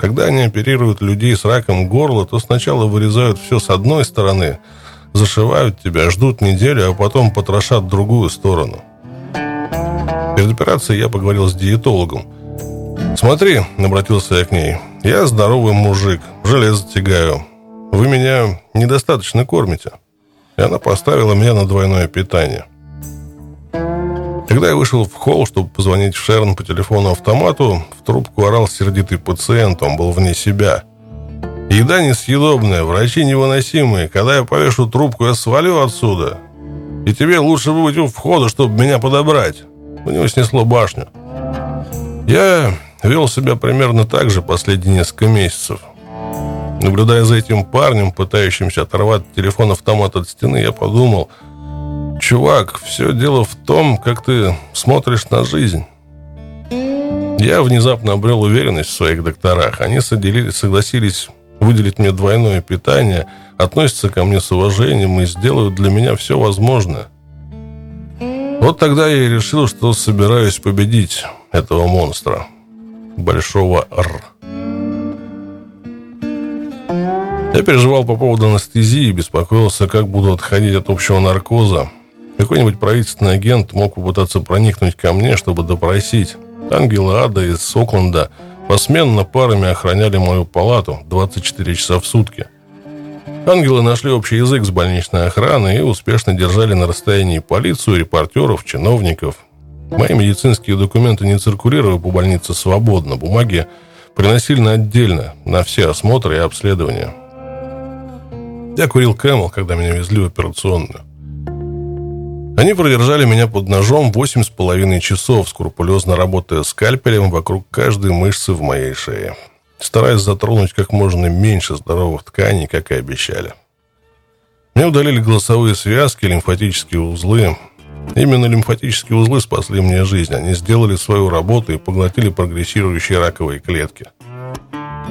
Когда они оперируют людей с раком горла, то сначала вырезают все с одной стороны – зашивают тебя, ждут неделю, а потом потрошат другую сторону. Перед операцией я поговорил с диетологом. «Смотри», — обратился я к ней, — «я здоровый мужик, железо тягаю. Вы меня недостаточно кормите». И она поставила меня на двойное питание. Когда я вышел в холл, чтобы позвонить в Шерн по телефону-автомату, в трубку орал сердитый пациент, он был вне себя. «Еда несъедобная, врачи невыносимые. Когда я повешу трубку, я свалю отсюда. И тебе лучше быть у входа, чтобы меня подобрать». У него снесло башню. Я вел себя примерно так же последние несколько месяцев. Наблюдая за этим парнем, пытающимся оторвать телефон-автомат от стены, я подумал, чувак, все дело в том, как ты смотришь на жизнь. Я внезапно обрел уверенность в своих докторах. Они согласились выделить мне двойное питание, относятся ко мне с уважением и сделают для меня все возможное. Вот тогда я и решил, что собираюсь победить этого монстра. Большого Р. Я переживал по поводу анестезии беспокоился, как буду отходить от общего наркоза. Какой-нибудь правительственный агент мог попытаться проникнуть ко мне, чтобы допросить. Ангелы ада из Окленда посменно парами охраняли мою палату 24 часа в сутки – Ангелы нашли общий язык с больничной охраной и успешно держали на расстоянии полицию, репортеров, чиновников. Мои медицинские документы не циркулировали по больнице свободно. Бумаги приносили на отдельно, на все осмотры и обследования. Я курил Кэмл, когда меня везли в операционную. Они продержали меня под ножом восемь с половиной часов, скрупулезно работая скальпелем вокруг каждой мышцы в моей шее стараясь затронуть как можно меньше здоровых тканей, как и обещали. Мне удалили голосовые связки, лимфатические узлы. Именно лимфатические узлы спасли мне жизнь. Они сделали свою работу и поглотили прогрессирующие раковые клетки.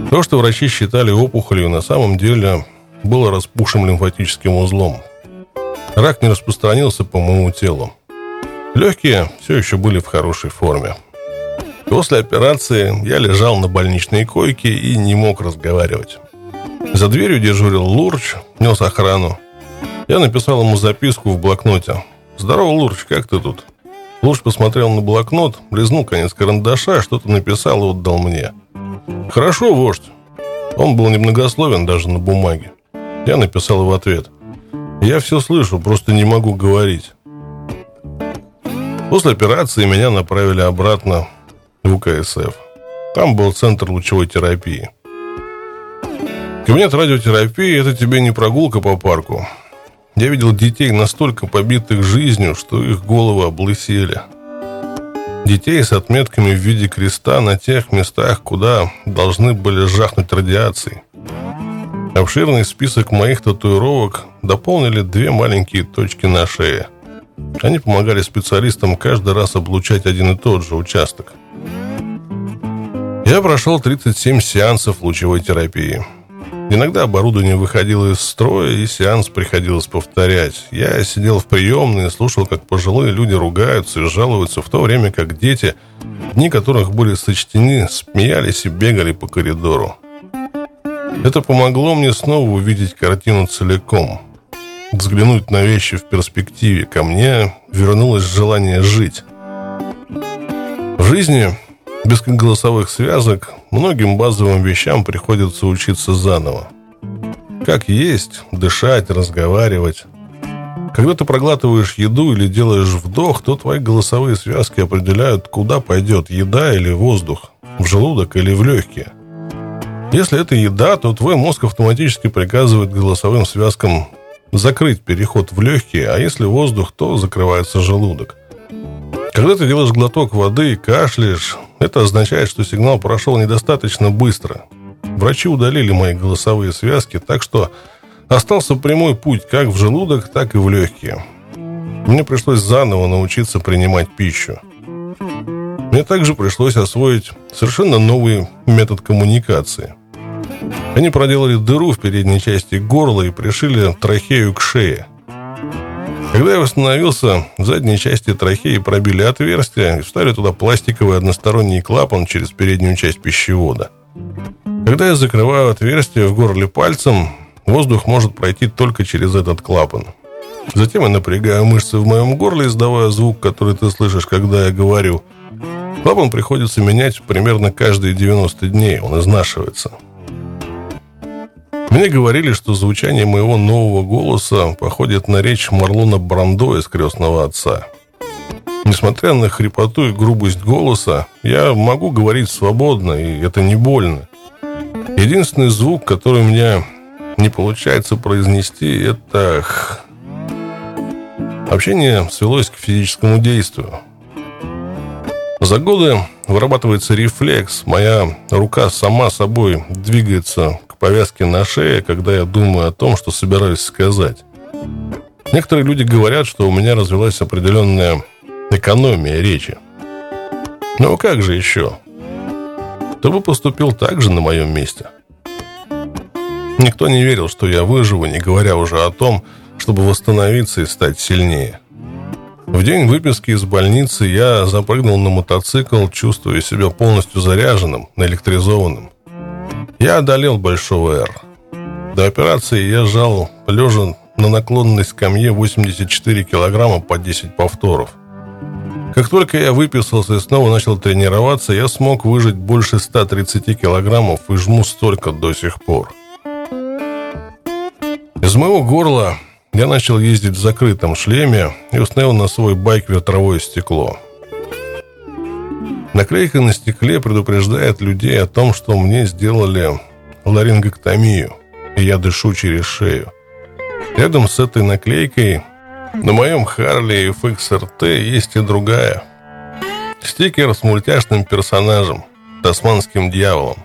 То, что врачи считали опухолью, на самом деле было распухшим лимфатическим узлом. Рак не распространился по моему телу. Легкие все еще были в хорошей форме. После операции я лежал на больничной койке и не мог разговаривать. За дверью дежурил Лурч, нес охрану. Я написал ему записку в блокноте. «Здорово, Лурч, как ты тут?» Лурч посмотрел на блокнот, лизнул конец карандаша, что-то написал и отдал мне. «Хорошо, вождь». Он был немногословен даже на бумаге. Я написал в ответ. «Я все слышу, просто не могу говорить». После операции меня направили обратно в УКСФ. Там был центр лучевой терапии. Кабинет радиотерапии – это тебе не прогулка по парку. Я видел детей настолько побитых жизнью, что их головы облысели. Детей с отметками в виде креста на тех местах, куда должны были жахнуть радиацией. Обширный список моих татуировок дополнили две маленькие точки на шее. Они помогали специалистам каждый раз облучать один и тот же участок. Я прошел 37 сеансов лучевой терапии. Иногда оборудование выходило из строя, и сеанс приходилось повторять. Я сидел в приемной и слушал, как пожилые люди ругаются и жалуются, в то время как дети, дни которых были сочтены, смеялись и бегали по коридору. Это помогло мне снова увидеть картину целиком, взглянуть на вещи в перспективе. Ко мне вернулось желание жить. В жизни без голосовых связок многим базовым вещам приходится учиться заново. Как есть, дышать, разговаривать. Когда ты проглатываешь еду или делаешь вдох, то твои голосовые связки определяют, куда пойдет еда или воздух, в желудок или в легкие. Если это еда, то твой мозг автоматически приказывает голосовым связкам закрыть переход в легкие, а если воздух, то закрывается желудок. Когда ты делаешь глоток воды и кашляешь, это означает, что сигнал прошел недостаточно быстро. Врачи удалили мои голосовые связки, так что остался прямой путь как в желудок, так и в легкие. Мне пришлось заново научиться принимать пищу. Мне также пришлось освоить совершенно новый метод коммуникации. Они проделали дыру в передней части горла и пришили трахею к шее – когда я восстановился, в задней части трахеи пробили отверстие и вставили туда пластиковый односторонний клапан через переднюю часть пищевода. Когда я закрываю отверстие в горле пальцем, воздух может пройти только через этот клапан. Затем я напрягаю мышцы в моем горле, издавая звук, который ты слышишь, когда я говорю. Клапан приходится менять примерно каждые 90 дней, он изнашивается. Мне говорили, что звучание моего нового голоса походит на речь Марлона Брандо из «Крестного отца». Несмотря на хрипоту и грубость голоса, я могу говорить свободно, и это не больно. Единственный звук, который у меня не получается произнести, это «х». Общение свелось к физическому действию. За годы вырабатывается рефлекс. Моя рука сама собой двигается к повязке на шее, когда я думаю о том, что собираюсь сказать. Некоторые люди говорят, что у меня развилась определенная экономия речи. Ну как же еще? Кто бы поступил так же на моем месте? Никто не верил, что я выживу, не говоря уже о том, чтобы восстановиться и стать сильнее. В день выписки из больницы я запрыгнул на мотоцикл, чувствуя себя полностью заряженным, наэлектризованным. Я одолел Большого Р. До операции я жал, лежа на наклонной скамье 84 килограмма по 10 повторов. Как только я выписался и снова начал тренироваться, я смог выжить больше 130 килограммов и жму столько до сих пор. Из моего горла я начал ездить в закрытом шлеме и установил на свой байк ветровое стекло. Наклейка на стекле предупреждает людей о том, что мне сделали ларингоктомию, и я дышу через шею. Рядом с этой наклейкой на моем Харли FXRT есть и другая. Стикер с мультяшным персонажем, тасманским дьяволом.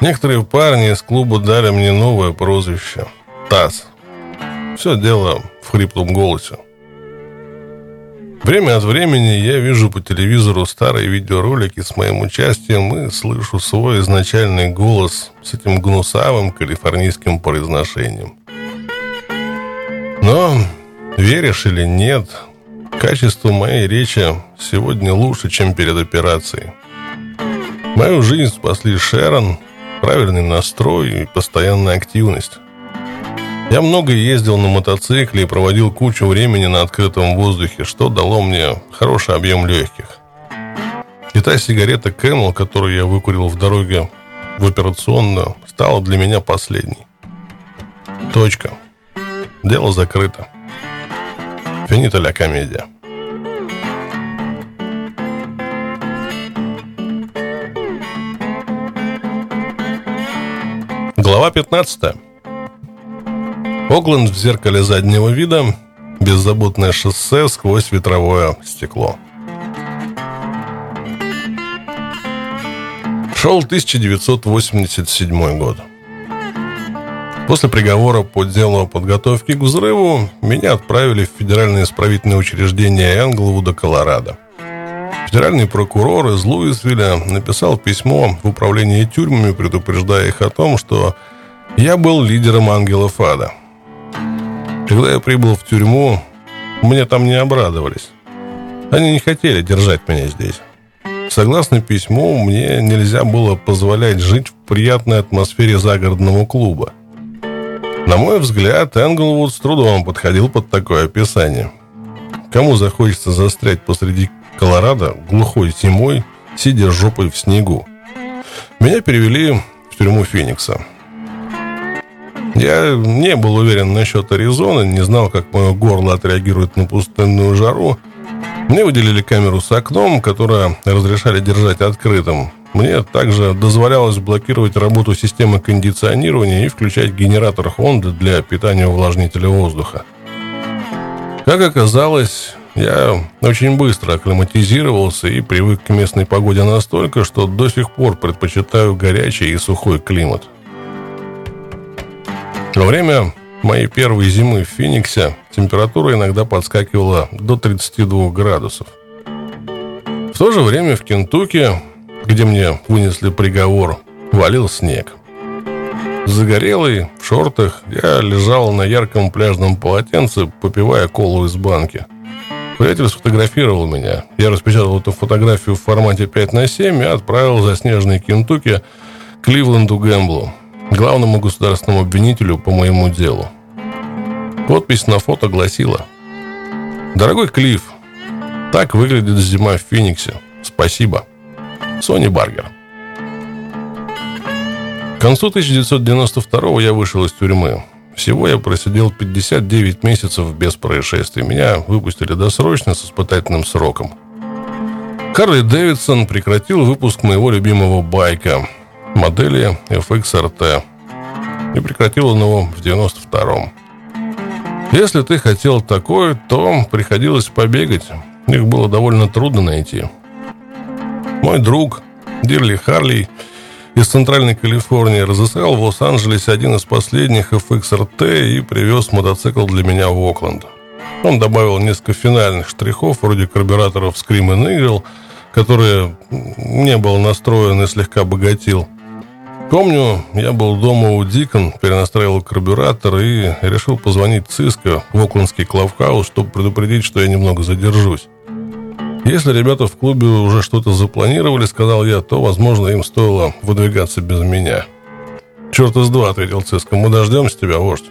Некоторые парни из клуба дали мне новое прозвище – Таз. Все дело в хриплом голосе. Время от времени я вижу по телевизору старые видеоролики с моим участием и слышу свой изначальный голос с этим гнусавым калифорнийским произношением. Но Веришь или нет, качество моей речи сегодня лучше, чем перед операцией. Мою жизнь спасли Шерон, правильный настрой и постоянная активность. Я много ездил на мотоцикле и проводил кучу времени на открытом воздухе, что дало мне хороший объем легких. И та сигарета Camel, которую я выкурил в дороге в операционную, стала для меня последней. Точка. Дело закрыто. Финита ля комедия. Глава 15. Окленд в зеркале заднего вида. Беззаботное шоссе сквозь ветровое стекло. Шел 1987 год. После приговора по делу о подготовке к взрыву меня отправили в федеральное исправительное учреждение Энглвуда, Колорадо. Федеральный прокурор из Луисвилля написал письмо в управление тюрьмами, предупреждая их о том, что я был лидером ангелов ада. Когда я прибыл в тюрьму, мне там не обрадовались. Они не хотели держать меня здесь. Согласно письму, мне нельзя было позволять жить в приятной атмосфере загородного клуба – на мой взгляд, Энглвуд с трудом подходил под такое описание. Кому захочется застрять посреди Колорадо глухой зимой, сидя жопой в снегу? Меня перевели в тюрьму Феникса. Я не был уверен насчет Аризоны, не знал, как мое горло отреагирует на пустынную жару. Мне выделили камеру с окном, которое разрешали держать открытым. Мне также дозволялось блокировать работу системы кондиционирования и включать генератор Honda для питания увлажнителя воздуха. Как оказалось, я очень быстро акклиматизировался и привык к местной погоде настолько, что до сих пор предпочитаю горячий и сухой климат. Во время моей первой зимы в Фениксе температура иногда подскакивала до 32 градусов. В то же время в Кентукки где мне вынесли приговор, валил снег. Загорелый, в шортах, я лежал на ярком пляжном полотенце, попивая колу из банки. Приятель сфотографировал меня. Я распечатал эту фотографию в формате 5 на 7 и отправил за снежные Кентукки Кливленду Гэмблу, главному государственному обвинителю по моему делу. Подпись на фото гласила «Дорогой Клифф, так выглядит зима в Фениксе. Спасибо. Сони Баргер. К концу 1992 я вышел из тюрьмы. Всего я просидел 59 месяцев без происшествий. Меня выпустили досрочно с испытательным сроком. Харли Дэвидсон прекратил выпуск моего любимого байка модели FXRT и прекратил он его в 92-м. Если ты хотел такое, то приходилось побегать. Их было довольно трудно найти. Мой друг Дирли Харли из Центральной Калифорнии разыскал в Лос-Анджелесе один из последних FXRT и привез мотоцикл для меня в Окленд. Он добавил несколько финальных штрихов, вроде карбюраторов Scream and Eagle, которые не был настроен и слегка богатил. Помню, я был дома у Дикон, перенастраивал карбюратор и решил позвонить Циско в Оклендский клавхаус, чтобы предупредить, что я немного задержусь. Если ребята в клубе уже что-то запланировали, сказал я, то, возможно, им стоило выдвигаться без меня. «Черт из два», — ответил Циско, — «мы дождемся тебя, вождь».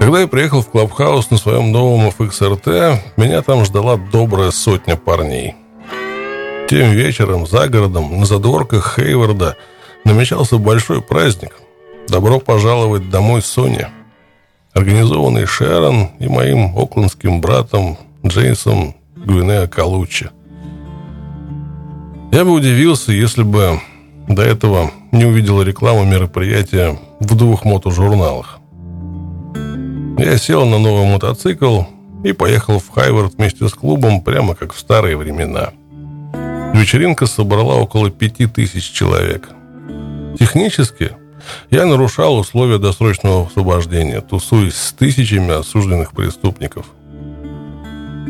Когда я приехал в Клабхаус на своем новом FXRT, меня там ждала добрая сотня парней. Тем вечером за городом, на задворках Хейварда, намечался большой праздник. Добро пожаловать домой, Соня. Организованный Шерон и моим оклендским братом Джейсом Гвинеа Калуччи. Я бы удивился, если бы до этого не увидел рекламу мероприятия в двух мотожурналах. Я сел на новый мотоцикл и поехал в Хайвард вместе с клубом, прямо как в старые времена. Вечеринка собрала около пяти тысяч человек. Технически я нарушал условия досрочного освобождения, тусуясь с тысячами осужденных преступников –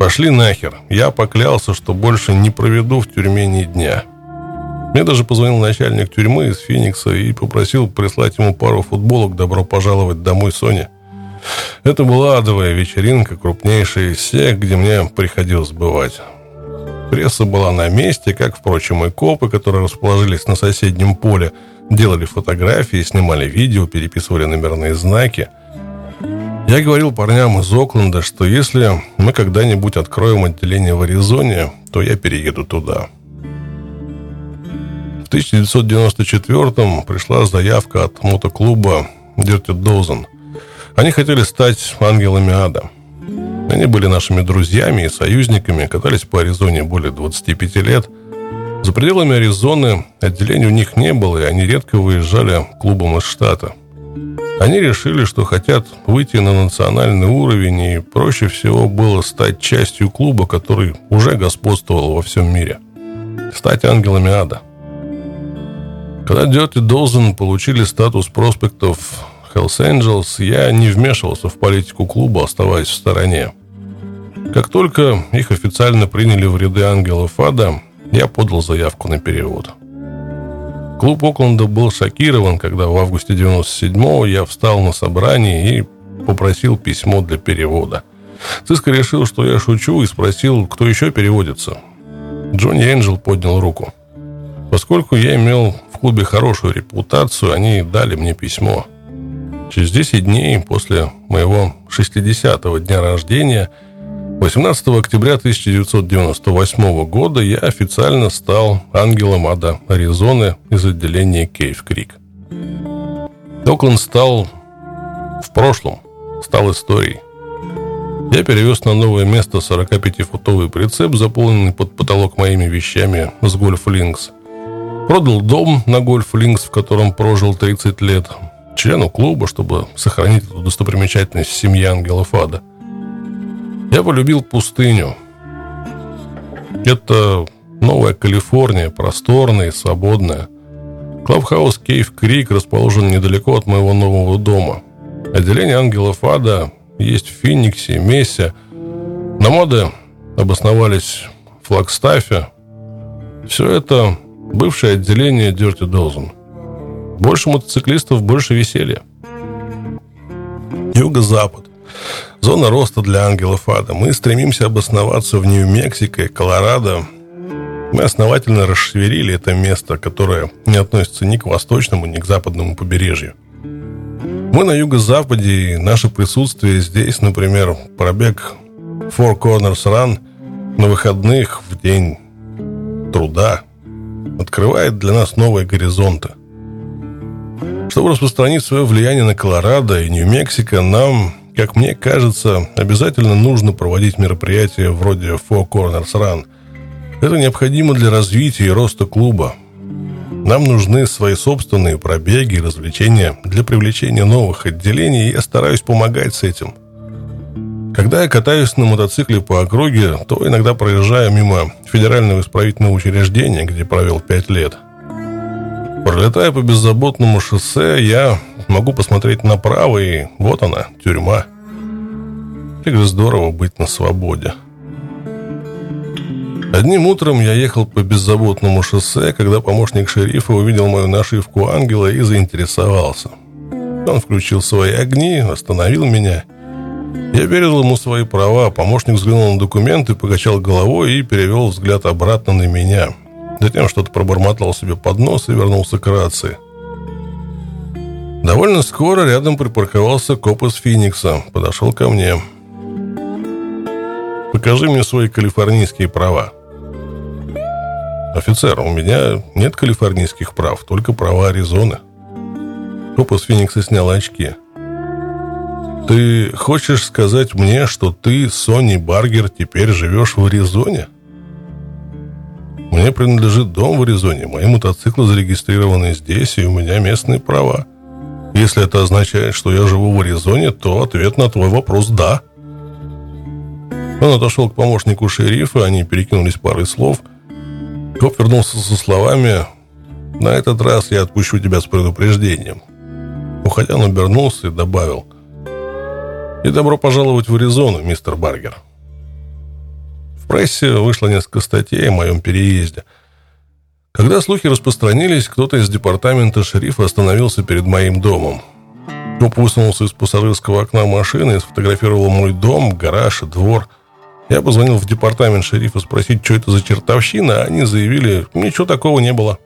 Пошли нахер. Я поклялся, что больше не проведу в тюрьме ни дня. Мне даже позвонил начальник тюрьмы из Феникса и попросил прислать ему пару футболок «Добро пожаловать домой, Соня». Это была адовая вечеринка, крупнейшая из всех, где мне приходилось бывать. Пресса была на месте, как, впрочем, и копы, которые расположились на соседнем поле, делали фотографии, снимали видео, переписывали номерные знаки – я говорил парням из Окленда, что если мы когда-нибудь откроем отделение в Аризоне, то я перееду туда. В 1994-м пришла заявка от мотоклуба Dirty Dozen. Они хотели стать ангелами ада. Они были нашими друзьями и союзниками, катались по Аризоне более 25 лет. За пределами Аризоны отделений у них не было, и они редко выезжали клубом из штата – они решили, что хотят выйти на национальный уровень, и проще всего было стать частью клуба, который уже господствовал во всем мире. Стать ангелами ада. Когда Dirty Dozen получили статус проспектов Hells Angels, я не вмешивался в политику клуба, оставаясь в стороне. Как только их официально приняли в ряды ангелов ада, я подал заявку на перевод – Клуб Окленда был шокирован, когда в августе 97-го я встал на собрании и попросил письмо для перевода. Циско решил, что я шучу, и спросил, кто еще переводится. Джонни Энджел поднял руку. Поскольку я имел в клубе хорошую репутацию, они дали мне письмо. Через 10 дней после моего 60-го дня рождения – 18 октября 1998 года я официально стал ангелом ада Аризоны из отделения Кейв-Крик. Окленд стал в прошлом, стал историей. Я перевез на новое место 45-футовый прицеп, заполненный под потолок моими вещами с Гольф Линкс. Продал дом на Гольф Линкс, в котором прожил 30 лет, члену клуба, чтобы сохранить эту достопримечательность семьи ангелов ада – я полюбил пустыню. Это новая Калифорния, просторная и свободная. Клабхаус Кейв Крик расположен недалеко от моего нового дома. Отделение ангелов ада есть в Фениксе, Мессе. На моды обосновались в Флагстафе. Все это бывшее отделение Dirty Dozen. Больше мотоциклистов, больше веселья. Юго-запад. Зона роста для ангелов ада. Мы стремимся обосноваться в Нью-Мексико Колорадо. Мы основательно расшевелили это место, которое не относится ни к восточному, ни к западному побережью. Мы на юго-западе, и наше присутствие здесь, например, пробег Four Corners Run на выходных в день труда открывает для нас новые горизонты. Чтобы распространить свое влияние на Колорадо и Нью-Мексико, нам, как мне кажется, обязательно нужно проводить мероприятия вроде Four Corners Run. Это необходимо для развития и роста клуба. Нам нужны свои собственные пробеги и развлечения для привлечения новых отделений, и я стараюсь помогать с этим. Когда я катаюсь на мотоцикле по округе, то иногда проезжаю мимо федерального исправительного учреждения, где провел пять лет. Пролетая по беззаботному шоссе, я могу посмотреть направо, и вот она, тюрьма. Как же здорово быть на свободе. Одним утром я ехал по беззаботному шоссе, когда помощник шерифа увидел мою нашивку ангела и заинтересовался. Он включил свои огни, остановил меня. Я передал ему свои права, помощник взглянул на документы, покачал головой и перевел взгляд обратно на меня. Затем что-то пробормотал себе под нос и вернулся к рации. Довольно скоро рядом припарковался коп из Финикса. Подошел ко мне. «Покажи мне свои калифорнийские права». «Офицер, у меня нет калифорнийских прав, только права Аризоны». Коп из Феникса снял очки. «Ты хочешь сказать мне, что ты, Сони Баргер, теперь живешь в Аризоне?» «Мне принадлежит дом в Аризоне, мои мотоциклы зарегистрированы здесь, и у меня местные права. Если это означает, что я живу в Аризоне, то ответ на твой вопрос – да». Он отошел к помощнику шерифа, они перекинулись парой слов – Коп вернулся со словами «На этот раз я отпущу тебя с предупреждением». Уходя, он обернулся и добавил «И добро пожаловать в Аризону, мистер Баргер». В прессе вышло несколько статей о моем переезде. Когда слухи распространились, кто-то из департамента шерифа остановился перед моим домом. Коп высунулся из пассажирского окна машины и сфотографировал мой дом, гараж и двор – я позвонил в департамент шерифа спросить, что это за чертовщина, а они заявили, ничего такого не было.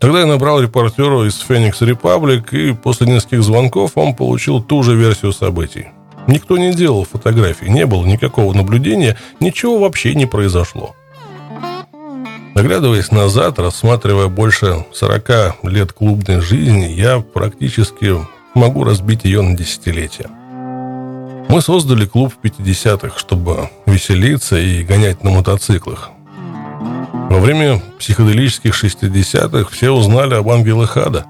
Тогда я набрал репортера из Phoenix Republic, и после нескольких звонков он получил ту же версию событий. Никто не делал фотографий, не было никакого наблюдения, ничего вообще не произошло. Наглядываясь назад, рассматривая больше 40 лет клубной жизни, я практически могу разбить ее на десятилетия. Мы создали клуб в 50-х, чтобы веселиться и гонять на мотоциклах. Во время психоделических 60-х все узнали об ангелах ада.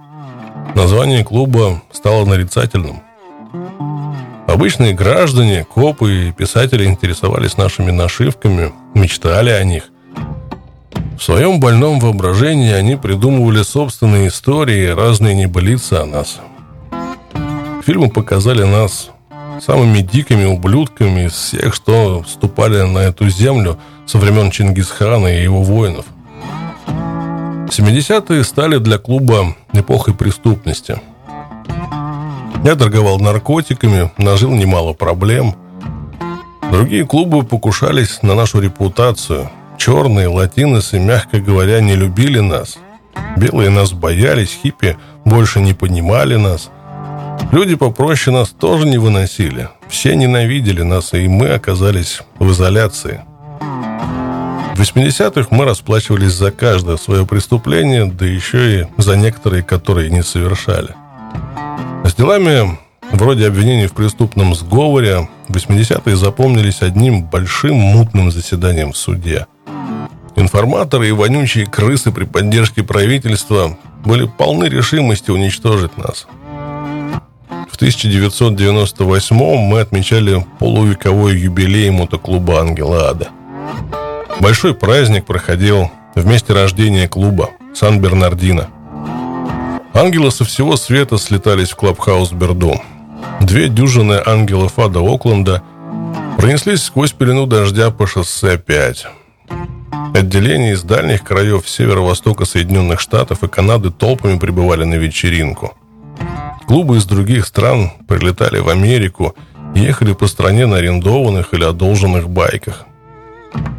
Название клуба стало нарицательным. Обычные граждане, копы и писатели интересовались нашими нашивками, мечтали о них. В своем больном воображении они придумывали собственные истории и разные небылицы о нас. Фильмы показали нас самыми дикими ублюдками из всех, что вступали на эту землю со времен Чингисхана и его воинов. 70-е стали для клуба эпохой преступности. Я торговал наркотиками, нажил немало проблем. Другие клубы покушались на нашу репутацию. Черные, латиносы, мягко говоря, не любили нас. Белые нас боялись, хиппи больше не понимали нас – Люди попроще нас тоже не выносили. Все ненавидели нас, и мы оказались в изоляции. В 80-х мы расплачивались за каждое свое преступление, да еще и за некоторые, которые не совершали. С делами вроде обвинений в преступном сговоре 80-е запомнились одним большим мутным заседанием в суде. Информаторы и вонючие крысы при поддержке правительства были полны решимости уничтожить нас – в 1998 мы отмечали полувековой юбилей мотоклуба «Ангела Ада». Большой праздник проходил в месте рождения клуба Сан-Бернардино. Ангелы со всего света слетались в клабхаус Берду. Две дюжины ангелов ада Окленда пронеслись сквозь пелену дождя по шоссе 5. Отделения из дальних краев северо-востока Соединенных Штатов и Канады толпами прибывали на вечеринку – Клубы из других стран прилетали в Америку ехали по стране на арендованных или одолженных байках.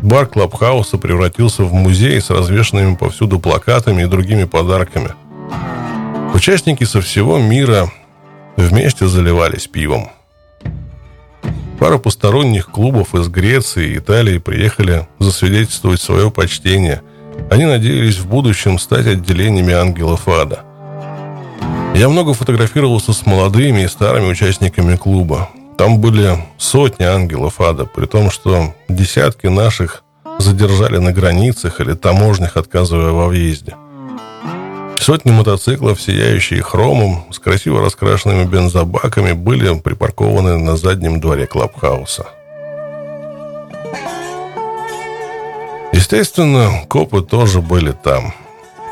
Бар Клабхауса превратился в музей с развешенными повсюду плакатами и другими подарками. Участники со всего мира вместе заливались пивом. Пара посторонних клубов из Греции и Италии приехали засвидетельствовать свое почтение. Они надеялись в будущем стать отделениями ангелов ада. Я много фотографировался с молодыми и старыми участниками клуба. Там были сотни ангелов ада, при том, что десятки наших задержали на границах или таможнях, отказывая во въезде. Сотни мотоциклов, сияющие хромом, с красиво раскрашенными бензобаками, были припаркованы на заднем дворе Клабхауса. Естественно, копы тоже были там.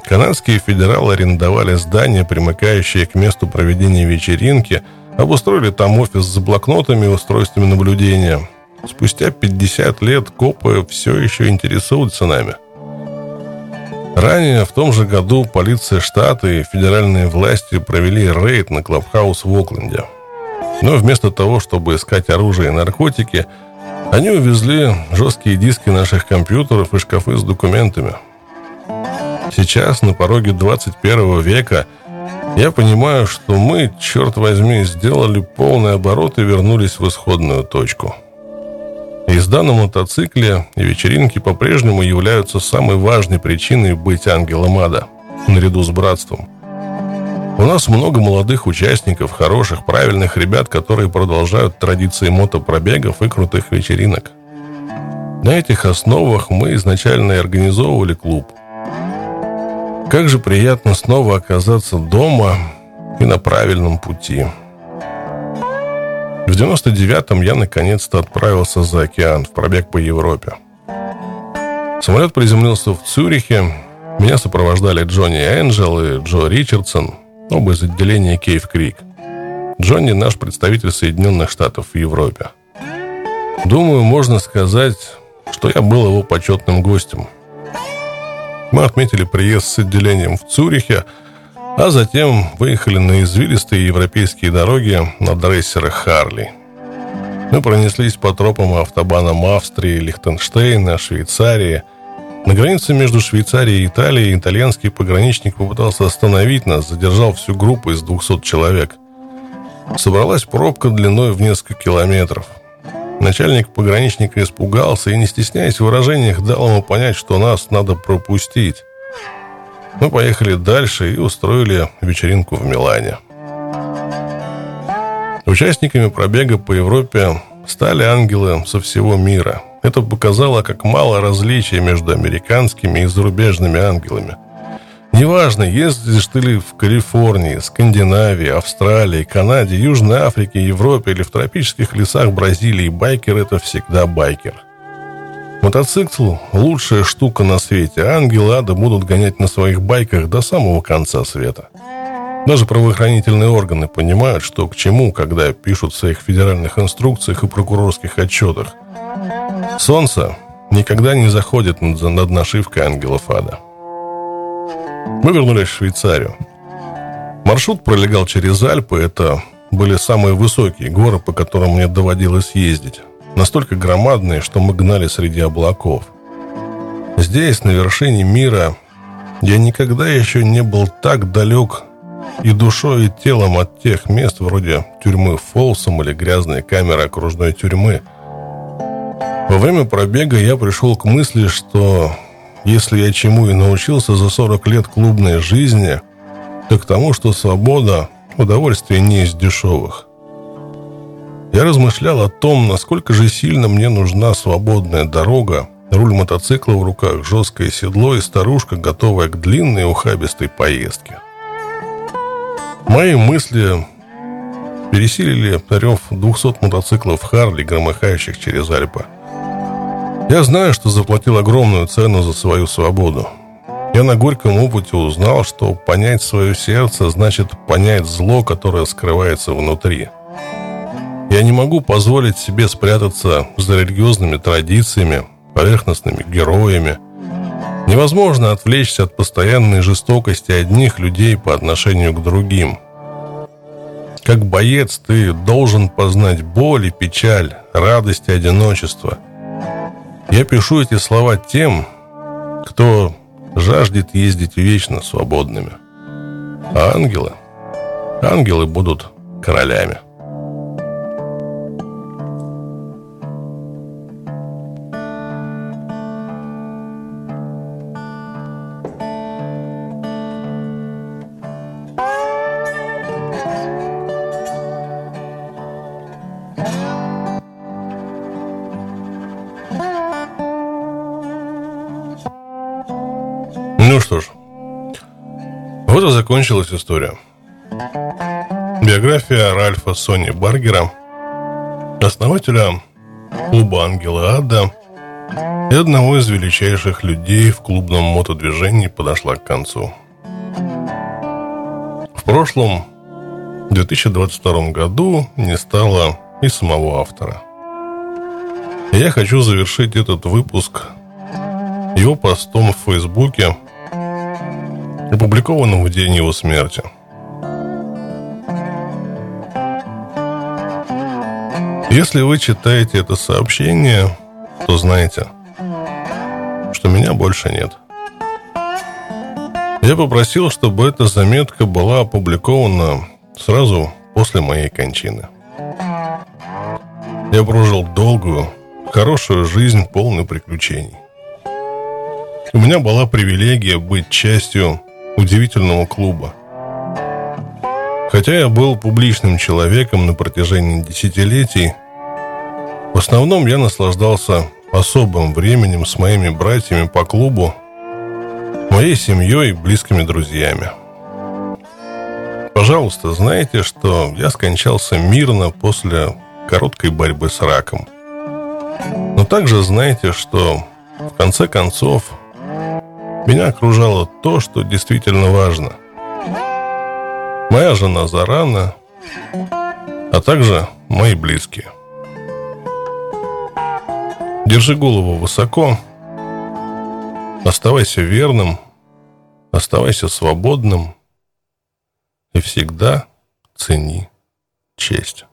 Канадские федералы арендовали здание, примыкающее к месту проведения вечеринки, обустроили там офис с блокнотами и устройствами наблюдения – Спустя 50 лет копы все еще интересуются нами. Ранее, в том же году, полиция штата и федеральные власти провели рейд на Клабхаус в Окленде. Но вместо того, чтобы искать оружие и наркотики, они увезли жесткие диски наших компьютеров и шкафы с документами. Сейчас, на пороге 21 века, я понимаю, что мы, черт возьми, сделали полный оборот и вернулись в исходную точку – Езда на мотоцикле и вечеринки по-прежнему являются самой важной причиной быть ангелом ада, наряду с братством. У нас много молодых участников, хороших, правильных ребят, которые продолжают традиции мотопробегов и крутых вечеринок. На этих основах мы изначально и организовывали клуб. Как же приятно снова оказаться дома и на правильном пути. В 99-м я наконец-то отправился за океан в пробег по Европе. Самолет приземлился в Цюрихе. Меня сопровождали Джонни Энджел и Джо Ричардсон, оба из отделения Кейв Крик. Джонни – наш представитель Соединенных Штатов в Европе. Думаю, можно сказать, что я был его почетным гостем. Мы отметили приезд с отделением в Цюрихе – а затем выехали на извилистые европейские дороги на дрессерах Харли. Мы пронеслись по тропам автобанам Австрии, Лихтенштейна, Швейцарии. На границе между Швейцарией и Италией итальянский пограничник попытался остановить нас, задержал всю группу из 200 человек. Собралась пробка длиной в несколько километров. Начальник пограничника испугался и, не стесняясь в выражениях, дал ему понять, что нас надо пропустить. Мы поехали дальше и устроили вечеринку в Милане. Участниками пробега по Европе стали ангелы со всего мира. Это показало, как мало различий между американскими и зарубежными ангелами. Неважно, ездишь ты ли в Калифорнии, Скандинавии, Австралии, Канаде, Южной Африке, Европе или в тропических лесах Бразилии, байкер – это всегда байкер. Мотоцикл – лучшая штука на свете. Ангелы ада будут гонять на своих байках до самого конца света. Даже правоохранительные органы понимают, что к чему, когда пишут в своих федеральных инструкциях и прокурорских отчетах. Солнце никогда не заходит над, над нашивкой ангелов ада. Мы вернулись в Швейцарию. Маршрут пролегал через Альпы. Это были самые высокие горы, по которым мне доводилось ездить настолько громадные, что мы гнали среди облаков. Здесь, на вершине мира, я никогда еще не был так далек и душой, и телом от тех мест, вроде тюрьмы Фолсом или грязной камеры окружной тюрьмы. Во время пробега я пришел к мысли, что если я чему и научился за 40 лет клубной жизни, то к тому, что свобода – удовольствие не из дешевых – я размышлял о том, насколько же сильно мне нужна свободная дорога, руль мотоцикла в руках, жесткое седло и старушка, готовая к длинной ухабистой поездке. Мои мысли пересилили рев 200 мотоциклов Харли, громыхающих через Альпы. Я знаю, что заплатил огромную цену за свою свободу. Я на горьком опыте узнал, что понять свое сердце значит понять зло, которое скрывается внутри – я не могу позволить себе спрятаться за религиозными традициями, поверхностными героями. Невозможно отвлечься от постоянной жестокости одних людей по отношению к другим. Как боец ты должен познать боль и печаль, радость и одиночество. Я пишу эти слова тем, кто жаждет ездить вечно свободными. А ангелы? Ангелы будут королями. Закончилась история. Биография Ральфа Сони Баргера, основателя клуба «Ангелы Ада» и одного из величайших людей в клубном мотодвижении подошла к концу. В прошлом, 2022 году, не стало и самого автора. Я хочу завершить этот выпуск его постом в Фейсбуке, опубликованным в день его смерти. Если вы читаете это сообщение, то знайте, что меня больше нет. Я попросил, чтобы эта заметка была опубликована сразу после моей кончины. Я прожил долгую, хорошую жизнь, полную приключений. У меня была привилегия быть частью удивительного клуба. Хотя я был публичным человеком на протяжении десятилетий, в основном я наслаждался особым временем с моими братьями по клубу, моей семьей и близкими друзьями. Пожалуйста, знайте, что я скончался мирно после короткой борьбы с раком. Но также знайте, что в конце концов меня окружало то, что действительно важно. Моя жена Зарана, а также мои близкие. Держи голову высоко, оставайся верным, оставайся свободным и всегда цени честь.